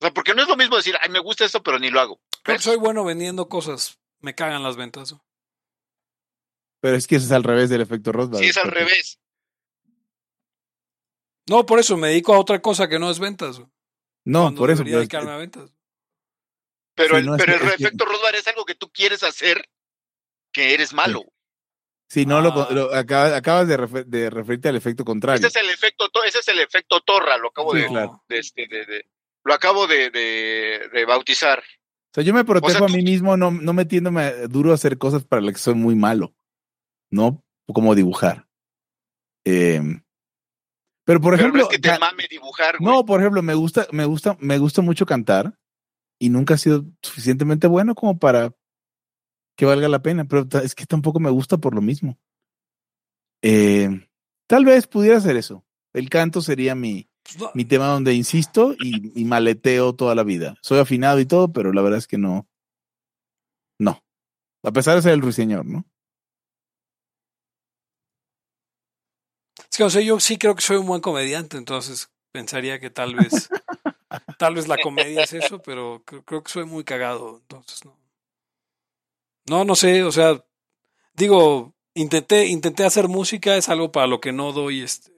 O sea, porque no es lo mismo decir, ay, me gusta esto, pero ni lo hago. Porque ¿Ves? soy bueno vendiendo cosas. Me cagan las ventas. Pero es que eso es al revés del efecto Rothbard. Si es al revés. No, por eso me dedico a otra cosa que no es ventas. ¿no? Por eso. pero es que- dedicarme a ventas. Pero, Sí, el, no, es pero que- el es que- efecto Rothbard es algo que tú quieres hacer que eres malo. Si no, lo, Ah. lo- acabas, acabas de, refer- de referirte al efecto contrario. Ese es el efecto, to- ese es el efecto Torra, lo acabo Sí, de, claro. de este, de- de- lo acabo de, de- de bautizar. O sea, yo me protejo O sea, a mí tú- mismo no, no metiéndome duro a hacer cosas para las que soy muy malo. ¿No? Como dibujar. Eh, pero por Pero ejemplo. no es que te mame dibujar, güey. no, por ejemplo, me gusta, me gusta, me gusta mucho cantar y nunca he sido suficientemente bueno como para que valga la pena, pero es que tampoco me gusta por lo mismo. Eh, tal vez pudiera ser eso. El canto sería mi, Pues mi tema donde insisto y, y maleteo toda la vida. Soy afinado y todo, pero la verdad es que no. No. A pesar de ser el ruiseñor, ¿no? Es que, o sea, yo sí creo que soy un buen comediante, entonces pensaría que tal vez, tal vez la comedia es eso, pero creo, creo que soy muy cagado, entonces no. No, no sé, o sea, digo, intenté, intenté hacer música, es algo para lo que no doy, este,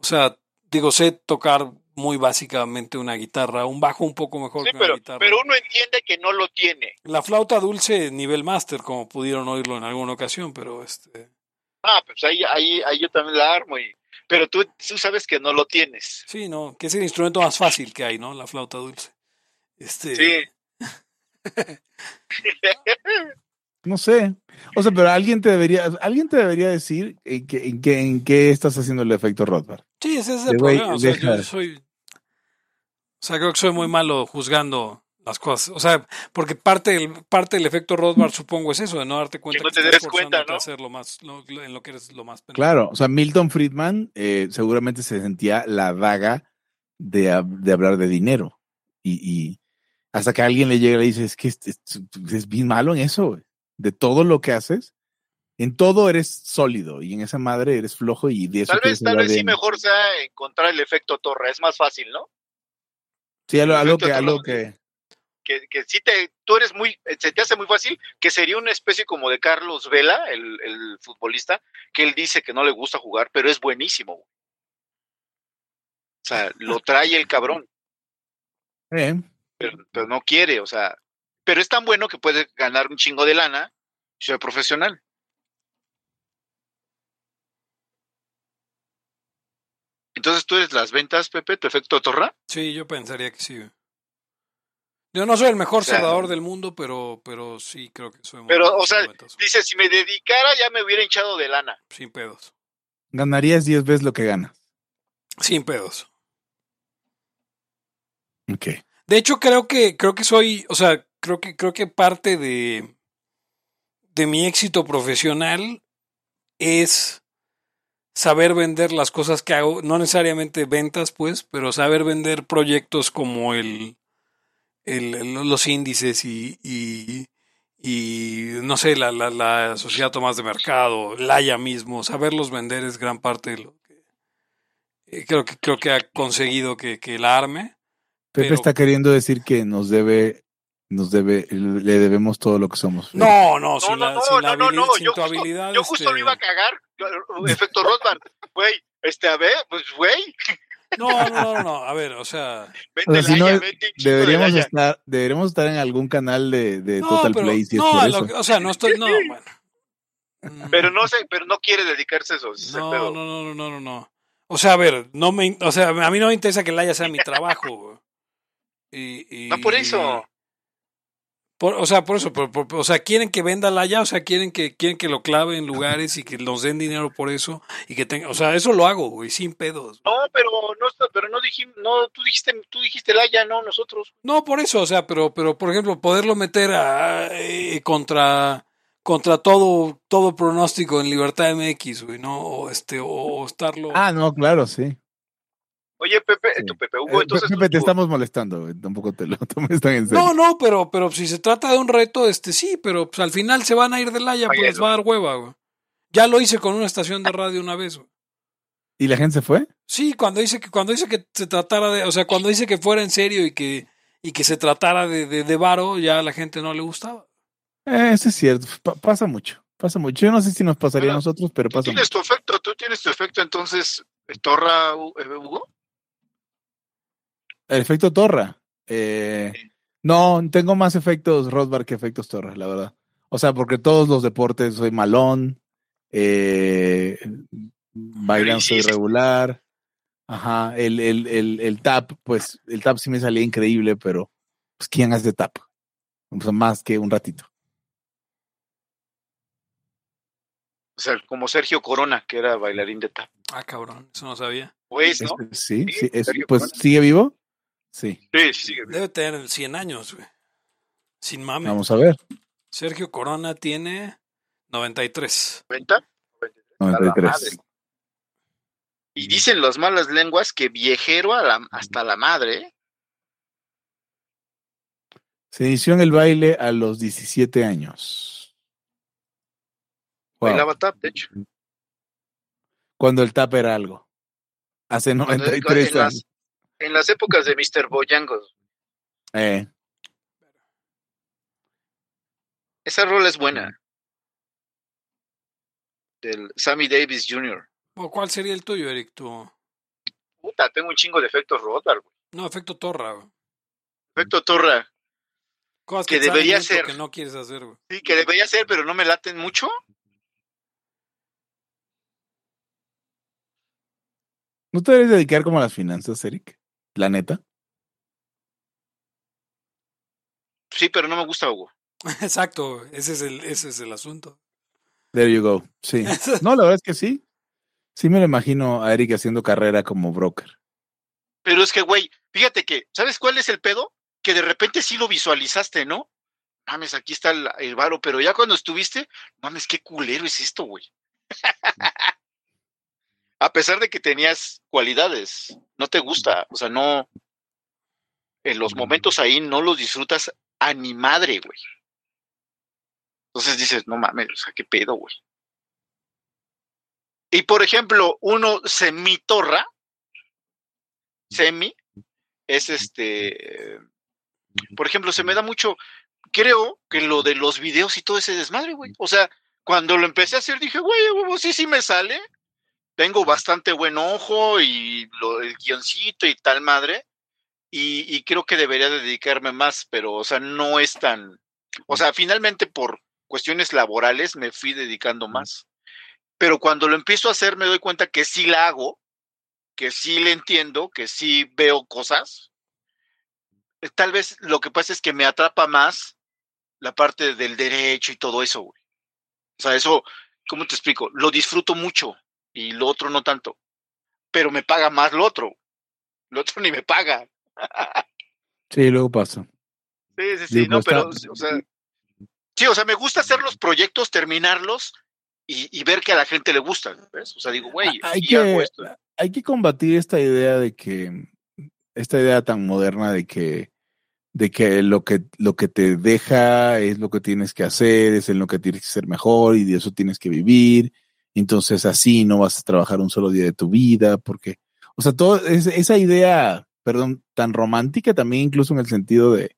o sea, digo, sé tocar muy básicamente una guitarra, un bajo un poco mejor Sí, que pero, una guitarra. pero uno entiende que no lo tiene. La flauta dulce nivel máster, como pudieron oírlo en alguna ocasión, pero este, Ah, pues ahí, ahí, ahí yo también la armo. Y, pero tú, tú sabes que no lo tienes. Sí, no, que es el instrumento más fácil que hay, ¿no? La flauta dulce. Este, Sí. No sé. O sea, pero alguien te debería, alguien te debería decir en qué, en qué, en qué estás haciendo el efecto Rothbard. Sí, ese es el problema. O sea, yo soy. O sea, creo que soy muy malo juzgando las cosas. O sea, porque parte del, parte del efecto Rothbard, supongo, es eso, de no darte cuenta Que no te estás des cuenta, forzándote a ¿no? hacer lo más, lo- lo- en lo que eres lo más pendejo. Claro, o sea, Milton Friedman eh, seguramente se sentía la daga de, de hablar de dinero. Y, y hasta que alguien le llega y le dice, es que es, es- es bien malo en eso, de todo lo que haces. En todo eres sólido y en esa madre eres flojo y de eso Tal vez, tal vez sí mejor sea encontrar el efecto Torra. Es más fácil, ¿no? Sí, algo, algo que, algo que, Que, que sí te, tú eres muy, se te hace muy fácil, que sería una especie como de Carlos Vela, el, el futbolista, que él dice que no le gusta jugar, pero es buenísimo. güey. O sea, lo trae el cabrón. eh, pero, pero no quiere, o sea, pero es tan bueno que puede ganar un chingo de lana ser profesional. Entonces tú eres las ventas, Pepe, tu efecto torra. Sí, yo pensaría que sí. Yo no soy el mejor O sea, cerrador del mundo, pero, pero sí creo que soy muy Pero, o sea. Dice, si me dedicara ya me hubiera hinchado de lana. sin pedos. Ganarías 10 veces lo que ganas. Sin pedos. Ok. De hecho, creo que, creo que soy, o sea, creo que, creo que parte de, de mi éxito profesional es saber vender las cosas que hago, no necesariamente ventas, pues, pero saber vender proyectos como el, el- los índices y, y, y, no sé, la, la, la sociedad Tomás de Mercado, Laia mismo, saberlos vender es gran parte de lo que eh, creo que creo que ha conseguido que, que la arme. Pepe Pero- está queriendo decir que nos debe, nos debe, le debemos todo lo que somos. No, no, No, sin no, la, no, sin no, no, habilidad, no, sin yo tu justo- habilidad. Yo justo este, lo iba a cagar. Efecto Rothbard. Güey, este, a ver, pues, güey, No, no, no, no, no, a ver, o sea, O sea, si no, de Deberíamos estar, deberíamos estar en algún canal de, de no, Total pero, Play si es no, por lo eso. que- o sea, no estoy, no, bueno. Mm, Pero no sé, pero no quiere dedicarse a eso. no, no, no, no, no, no, no. O sea, a ver, no me, o sea, a mí no me interesa que Laia sea mi trabajo. Y, y- No por eso. Por- o sea, por eso, por- por- o sea, quieren que venda Laia, o sea, quieren que quieren que lo clave en lugares y que nos den dinero por eso y que tenga, o sea, eso lo hago, güey, sin pedos. No, pero no, está- pero no dijimos, no, tú dijiste, tú dijiste Laya, no nosotros. No, por eso, o sea, pero, pero por ejemplo, poderlo meter a, eh, contra, contra todo, todo pronóstico en Libertad MX, güey, ¿no? O este, o, o estarlo. Ah, no, claro, sí. Oye, Pepe, Sí. tu Pepe Hugo, Eh, entonces Pepe, tú- te estamos molestando, güey, tampoco te lo tomes tan en serio. no, no, pero, pero si se trata de un reto, este sí, pero pues al final se van a ir de Laya, pues les va a dar hueva, güey. Ya lo hice con una estación de radio una vez, güey. ¿Y la gente se fue? Sí, cuando dice que, cuando dice que se tratara de, o sea, cuando dice que fuera en serio y que, y que se tratara de, de, de varo, ya a la gente no le gustaba. Eh, eso es cierto, pa- pasa mucho, pasa mucho. Yo no sé si nos pasaría a nosotros, pero tú pasa tienes mucho. tu efecto, tú tienes tu efecto, entonces, Torra, Hugo. El efecto Torra. Eh, no, tengo más efectos Rothbard que efectos Torra, la verdad. O sea, porque todos los deportes soy malón, eh, bailan soy regular. Ajá, el, el, el, el tap, pues el tap sí me salía increíble, pero pues ¿quién hace tap? Sea, más que un ratito. O sea, como Sergio Corona, que era bailarín de tap. Ah, cabrón, eso no sabía. Pues, ¿no? Sí, Sí, sí, es- Sergio pues Corona. sigue vivo. Sí, Sí, sí. Debe tener 100 años, güey. Sin mame. vamos a ver. Sergio Corona tiene 93. ¿Cuenta? 93. Y dicen las malas lenguas que viejero a la- hasta la madre. ¿eh? Se inició en el baile a los 17 años. Wow. Bailaba tap, de hecho. Cuando el tap era algo. Hace Cuando- 93 en, las, años. En las épocas de Mr. Boyangos. Eh, Esa rola es buena. Del Sammy Davis Jr. ¿O ¿Cuál sería el tuyo, Eric? Tú? Puta, tengo un chingo de efectos güey. No, efecto Torra, güey. Efecto Torra. Cosas Que debería ser. Que no quieres hacer, güey. Sí, que debería ser, pero no me laten mucho. ¿No te debes dedicar como a las finanzas, Eric? La neta. Sí, pero no me gusta, Hugo. Exacto, ese es el, ese es el asunto. There you go. Sí. No, la verdad es que sí. Sí me lo imagino a Eric haciendo carrera como broker. Pero es que, güey, fíjate que, ¿sabes cuál es el pedo? Que de repente sí lo visualizaste, ¿no? Mames, aquí está el, el varo, pero ya cuando estuviste, mames, qué culero es esto, güey. a pesar de que tenías cualidades, no te gusta, o sea, no, en los momentos ahí no los disfrutas a ni madre, güey. Entonces dices, no mames, o sea, qué pedo, güey. Y por ejemplo, uno semitorra, semi, es este, por ejemplo, se me da mucho, creo que lo de los videos y todo ese desmadre, güey. O sea, cuando lo empecé a hacer dije, güey, huevo, sí, sí me sale. Tengo bastante buen ojo y lo, el guioncito y tal madre. y, y creo que debería dedicarme más, pero, o sea, no es tan, o sea, finalmente por cuestiones laborales me fui dedicando más. Pero cuando lo empiezo a hacer me doy cuenta que sí la hago, que sí le entiendo, que sí veo cosas. Eh, tal vez lo que pasa es que me atrapa más la parte del derecho y todo eso, güey. O sea, eso, ¿cómo te explico? Lo disfruto mucho y lo otro no tanto. Pero me paga más lo otro. Lo otro ni me paga. Sí, luego pasa. Sí, sí, sí, no, pero, o sea, sí, o sea, me gusta hacer los proyectos, terminarlos y, y ver que a la gente le gusta, ¿ves? O sea, digo, güey, hay, hago que, esto. hay que combatir esta idea de que, esta idea tan moderna de que, de que lo que, lo que te deja es lo que tienes que hacer, es en lo que tienes que ser mejor y de eso tienes que vivir. Entonces así no vas a trabajar un solo día de tu vida, porque, o sea, todo es, esa idea, perdón, tan romántica también incluso en el sentido de,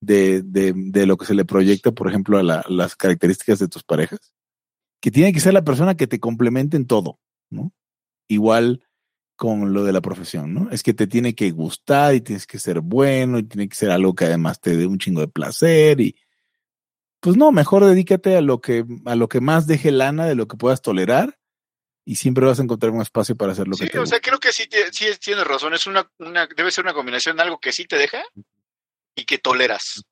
de, de, de lo que se le proyecta, por ejemplo, a la- las características de tus parejas, que tiene que ser la persona que te complemente en todo, ¿no? Igual con lo de la profesión, ¿no? Es que te tiene que gustar y tienes que ser bueno y tiene que ser algo que además te dé un chingo de placer y pues no, mejor dedícate a lo que a lo que más deje lana de lo que puedas tolerar y siempre vas a encontrar un espacio para hacer lo Sí, que te o sea, creo que sí, sí tienes razón. Es una, una, debe ser una combinación de algo que sí te deja y que toleras.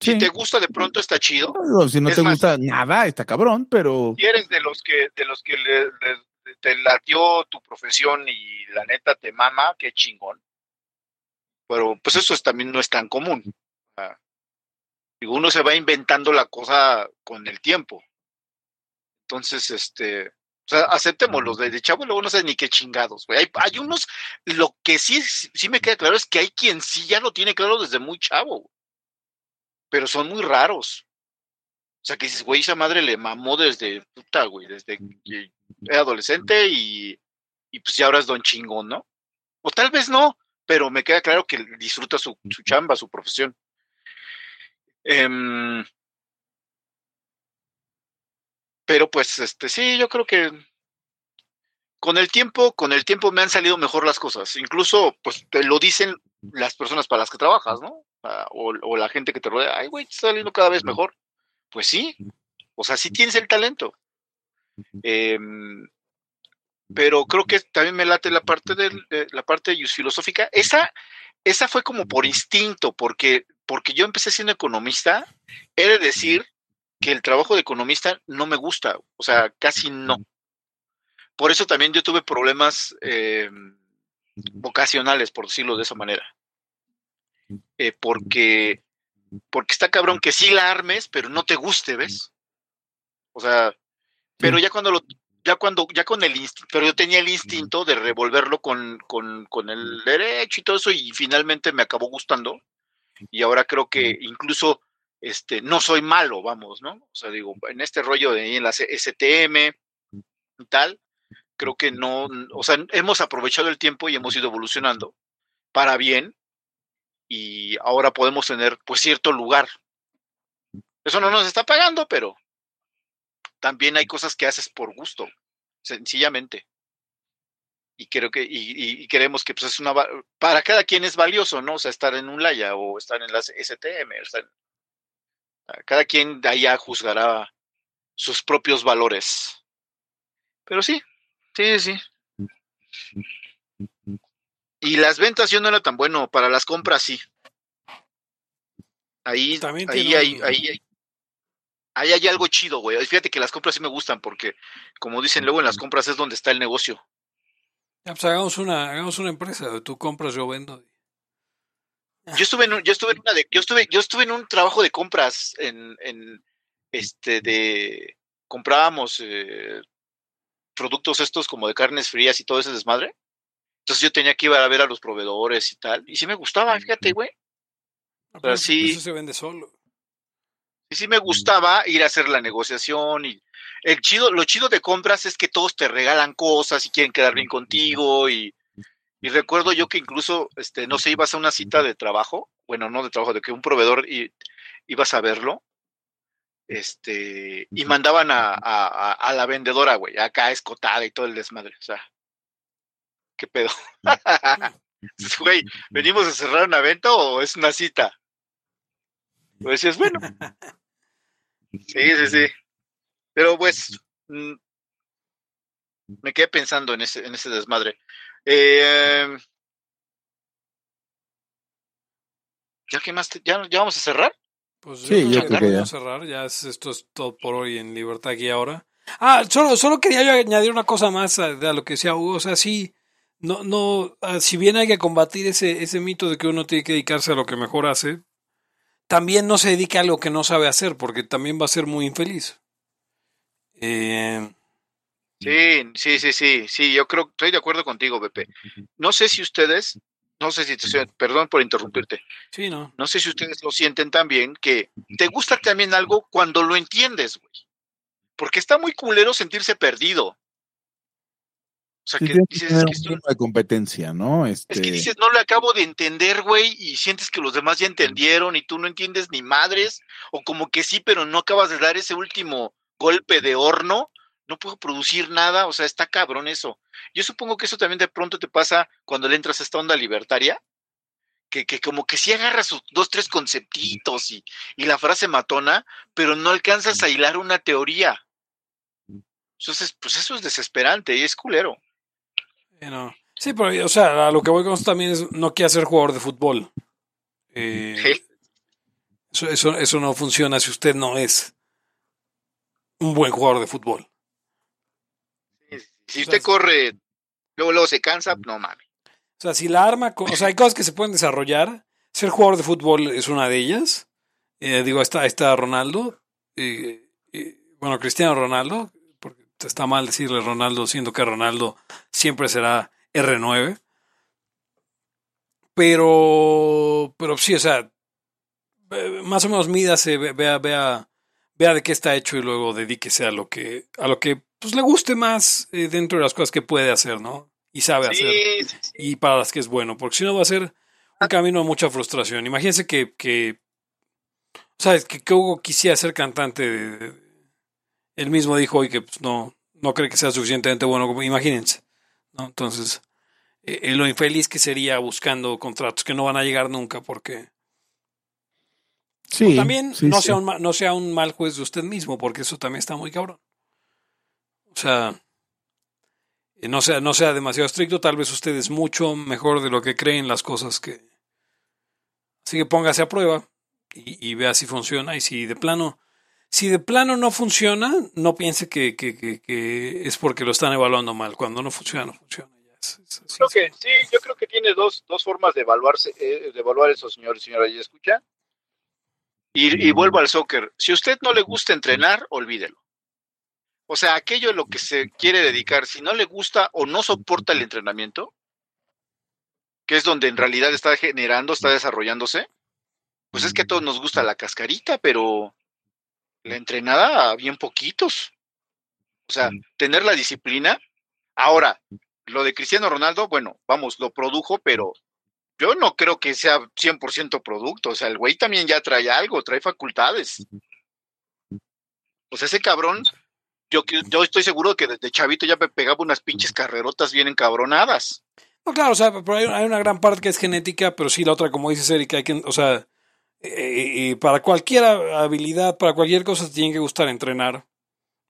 Si Sí. te gusta de pronto está chido. No, si no Es te más- gusta nada, está cabrón, pero Si eres de los que, de los que le, le- te latió tu profesión y la neta te mama, qué chingón. Pero pues eso es, también no es tan común. Ah, uno se va inventando la cosa con el tiempo. Entonces, este, o sea, aceptémoslos. De, chavo luego no sé ni qué chingados, güey. Hay, hay unos, lo que sí, sí me queda claro es que hay quien sí ya lo tiene claro desde muy chavo. Pero son muy raros. O sea, que dices, güey, esa madre le mamó desde puta, güey, desde que era adolescente y, y pues ya ahora es don chingón, ¿no? O tal vez no, pero me queda claro que disfruta su, su chamba, su profesión. Em, pero pues, este, sí, yo creo que con el tiempo, con el tiempo me han salido mejor las cosas. Incluso, pues, te lo dicen las personas para las que trabajas, ¿no? Ah, O, o la gente que te rodea, ay, güey, te está saliendo cada vez mejor. Pues sí, o sea, sí tienes el talento. Em, pero creo que también me late la parte de, de la parte filosófica. Esa, esa fue como por instinto, porque, porque yo empecé siendo economista, he de decir que el trabajo de economista no me gusta, o sea, casi no. Por eso también yo tuve problemas eh, vocacionales, por decirlo de esa manera. Eh, porque, porque está cabrón que sí la armes, pero no te guste, ¿ves? O sea, pero ya cuando lo, ya cuando, ya con el instinto, pero yo tenía el instinto de revolverlo con, con, con el derecho y todo eso, y finalmente me acabó gustando. Y ahora creo que incluso este, no soy malo, vamos, ¿no? O sea, digo, en este rollo de en la STM y tal, creo que no, o sea, hemos aprovechado el tiempo y hemos ido evolucionando para bien y ahora podemos tener pues cierto lugar. Eso no nos está pagando, pero también hay cosas que haces por gusto, sencillamente. Y creo que, y, y queremos que pues es una para cada quien es valioso, ¿no? O sea, estar en un Laya o estar en las STM, o sea, cada quien de allá juzgará sus propios valores. Pero sí, sí, sí. Y las ventas yo no era tan bueno, para las compras sí. Ahí, También ahí, tiene ahí, un- ahí, ahí, ahí hay algo chido, güey. Fíjate que las compras sí me gustan porque, como dicen luego en las compras es donde está el negocio. Ya, pues hagamos una, hagamos una empresa. Tú compras, yo vendo. Yo estuve en un, yo estuve en una de, yo estuve, yo estuve en un trabajo de compras en, en este de comprábamos eh, productos estos como de carnes frías y todo ese desmadre. Entonces yo tenía que ir a ver a los proveedores y tal. Y sí me gustaba, fíjate, güey. No, Pero pues, sí. Eso se vende solo. Y sí me gustaba ir a hacer la negociación y el chido, lo chido de compras es que todos te regalan cosas y quieren quedar bien contigo y, y recuerdo yo que incluso, este, no sé, ibas a una cita de trabajo, bueno, no de trabajo, de que un proveedor y, ibas a verlo, este, y mandaban a, a, a la vendedora, güey, acá escotada y todo el desmadre, o sea, qué pedo. güey, ¿venimos a cerrar una venta o es una cita? Pues decías, bueno. Sí, sí, sí. Pero pues, mm, me quedé pensando en ese, en ese desmadre. Eh, ¿Ya qué más? te- ya, ¿Ya vamos a cerrar? Pues Sí, yo creo que vamos ya. a cerrar. Ya es- esto es todo por hoy en Libertad aquí ahora. Ah, solo, solo quería yo añadir una cosa más a, a lo que decía Hugo. O sea, sí, no, no, ah, si bien hay que combatir ese, ese mito de que uno tiene que dedicarse a lo que mejor hace, también no se dedique a lo que no sabe hacer, porque también va a ser muy infeliz. Eh, Sí, sí, sí, sí, sí, yo creo, estoy de acuerdo contigo, Pepe. No sé si ustedes, no sé si te perdón por interrumpirte, sí, ¿no? no sé si ustedes lo sienten también, que te gusta también algo cuando lo entiendes, güey. Porque está muy culero sentirse perdido. O sea, Sí, que dices, es un que esto- de competencia, ¿no? Este, Es que dices, no lo acabo de entender, güey, y sientes que los demás ya entendieron y tú no entiendes ni madres, o como que sí, pero no acabas de dar ese último golpe de horno, no puedo producir nada, o sea, está cabrón eso. Yo supongo que eso también de pronto te pasa cuando le entras a esta onda libertaria, que, que como que sí agarras sus dos, tres conceptitos y, y la frase matona, pero no alcanzas a hilar una teoría. Entonces, pues eso es desesperante y es culero. Eh, no. Sí, pero, o sea, a lo que voy con esto también es no quiere ser jugador de fútbol. Eh, Sí. eso, eso, eso no funciona si usted no es un buen jugador de fútbol. Si usted corre, luego, luego se cansa, no mames. O sea, si la arma, con- o sea, hay cosas que se pueden desarrollar. Ser jugador de fútbol es una de ellas. Eh, digo, está, está Ronaldo. eh, eh, bueno, Cristiano Ronaldo, porque está mal decirle Ronaldo, siendo que Ronaldo siempre será R9. Pero, pero sí, o sea, eh, más o menos mídase, ve- vea, vea, vea de qué está hecho y luego dedíquese a lo que, a lo que pues, le guste más eh, dentro de las cosas que puede hacer, ¿no? Y sabe hacer Sí, sí, sí. y para las que es bueno, porque si no va a ser un camino de mucha frustración. Imagínense que, que ¿sabes? Que, que Hugo quisiera ser cantante. de- de- él mismo dijo hoy que pues, no, no cree que sea suficientemente bueno, como, imagínense. ¿no? Entonces, eh, eh, lo infeliz que sería buscando contratos que no van a llegar nunca, porque sí, también sí, no, sí. Sea un, no sea un mal juez de usted mismo, porque eso también está muy cabrón. O sea, eh, no sea, no sea demasiado estricto, tal vez usted es mucho mejor de lo que creen las cosas que... Así que póngase a prueba y, y vea si funciona. Y si de plano, si de plano no funciona, no piense que, que, que, que es porque lo están evaluando mal. Cuando no funciona, no funciona. Ya es- es así. Creo que sí, yo creo que tiene dos, dos formas de evaluarse, eh, de evaluar eso, señor y señora, ¿y escucha? Y, y vuelvo al soccer. Si a usted no le gusta entrenar, olvídelo. O sea, aquello a lo que se quiere dedicar, si no le gusta o no soporta el entrenamiento, que es donde en realidad está generando, está desarrollándose, pues es que a todos nos gusta la cascarita, pero la entrenada, bien poquitos. O sea, tener la disciplina. Ahora, lo de Cristiano Ronaldo, bueno, vamos, lo produjo, pero yo no creo que sea 100% producto. O sea, el güey también ya trae algo, trae facultades. O sea, ese cabrón, yo, yo estoy seguro que desde chavito ya me pegaba unas pinches carrerotas bien encabronadas. No, claro, o sea, pero hay, hay una gran parte que es genética, pero sí la otra, como dices Erika, hay que, o sea, eh, eh, para cualquier habilidad, para cualquier cosa te tiene que gustar entrenar.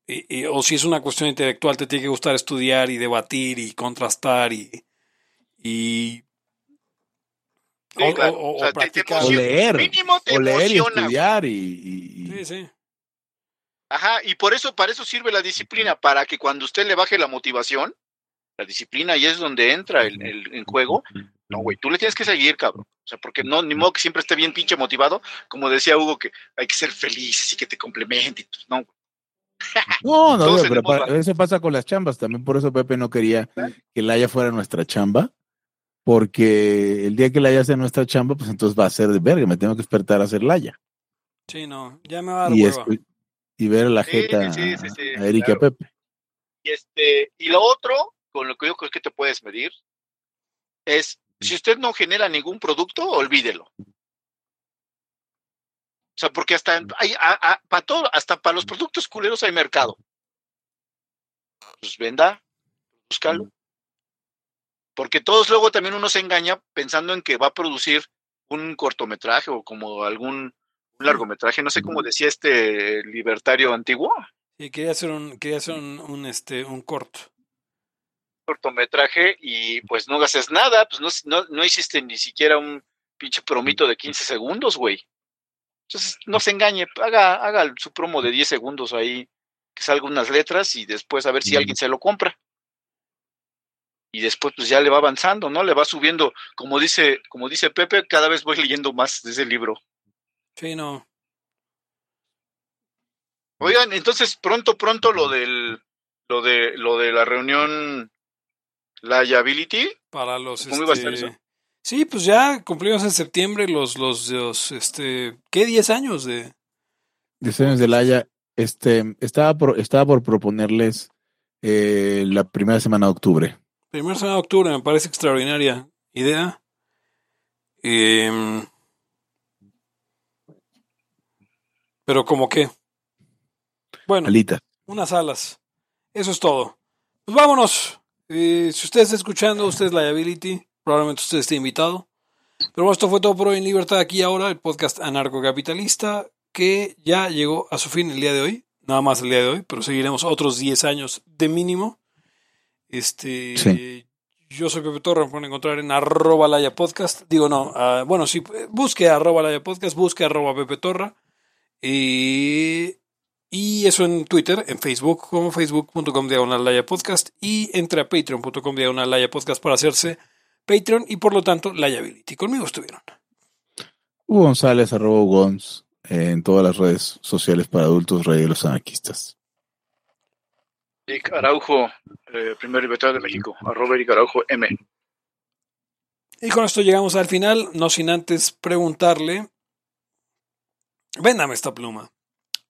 Y- y- o si es una cuestión intelectual, te tiene que gustar estudiar y debatir y contrastar y. y Sí, o, claro. o- o O sea, te- te practicar. O emociona. leer, Mínimo te o leer y estudiar y, y- y- Sí, sí. Ajá, y por eso, para eso sirve la disciplina, para que cuando usted le baje la motivación, la disciplina y es donde entra el, juego. No, güey, tú le tienes que seguir, cabrón. O sea, porque no, ni modo que siempre esté bien pinche motivado, como decía Hugo, que hay que ser felices y que te complemente. No, No, no, digo, pero tenemos pa- eso pasa con las chambas. También por eso Pepe no quería que Laia fuera nuestra chamba. Porque el día que Laia sea nuestra chamba, pues entonces va a ser de verga. Me tengo que despertar a hacer Laia. Sí, no, ya me va a dar Y, hueva. y ver la Sí, jeta sí, sí, sí, a Erika claro. Pepe. Y este, y lo otro, con lo que yo creo que te puedes medir, es si usted no genera ningún producto, olvídelo. O sea, porque hasta hay, a- a- para todo, hasta para los productos culeros hay mercado. Pues venda, búscalo. Porque todos luego también uno se engaña pensando en que va a producir un cortometraje o como algún un largometraje, no sé cómo decía este libertario antiguo. Sí, quería hacer un, quería hacer un, un, este, un corto. Cortometraje y pues no haces nada, pues no, no, no hiciste ni siquiera un pinche promito de 15 segundos, güey. Entonces, no se engañe, haga, haga su promo de 10 segundos ahí, que salga unas letras y después a ver si alguien se lo compra. Y después pues ya le va avanzando, ¿no? Le va subiendo, como dice, como dice Pepe, cada vez voy leyendo más de ese libro. Sí, no. Oigan, entonces pronto, pronto lo del, lo de, lo de la reunión Liability. Para los, ¿Cómo iba a estar este, eso? Sí, pues ya cumplimos en septiembre los, los, los, este, ¿qué? 10 años de... Diseños de Laia, este, estaba por, estaba por proponerles eh, la primera semana de octubre. Primera semana de octubre, me parece extraordinaria idea. Em, pero como que, bueno, Alita. unas alas. Eso es todo. Pues vámonos. Eh, si usted está escuchando, usted es Liability. Probablemente usted esté invitado. Pero bueno, esto fue todo por hoy en Libertad aquí ahora, el podcast anarcocapitalista que ya llegó a su fin el día de hoy. Nada más el día de hoy, pero seguiremos otros 10 años de mínimo. Este, Sí. Yo soy Pepe Torre, me pueden encontrar en arroba laya podcast. Digo, no, ah, bueno, sí, busque arroba laya podcast, busque arroba Pepe Torra. Y, y eso en Twitter, en Facebook, como facebook.com diagonal laya podcast. Y entre a patreon.com diagonal laya podcast para hacerse Patreon y por lo tanto Liability. Conmigo estuvieron. Hugo González, arroba Gons, en todas las redes sociales para adultos, Rey de los Anarquistas. Eric Araujo, eh, primer libertador de México, arroba Eric Araujo M. Y con esto llegamos al final, no sin antes preguntarle, véndame esta pluma.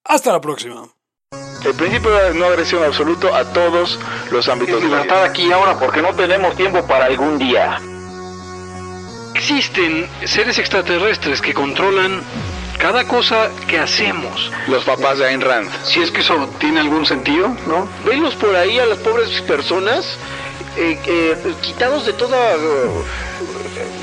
Hasta la próxima. El principio de no agresión absoluto a todos los ámbitos de la vida. libertad aquí y ahora porque no tenemos tiempo para algún día. Existen seres extraterrestres que controlan cada cosa que hacemos. Los papás de Ayn Rand. Si es que eso tiene algún sentido, ¿no? Venlos por ahí a las pobres personas eh, eh, quitados de toda eh,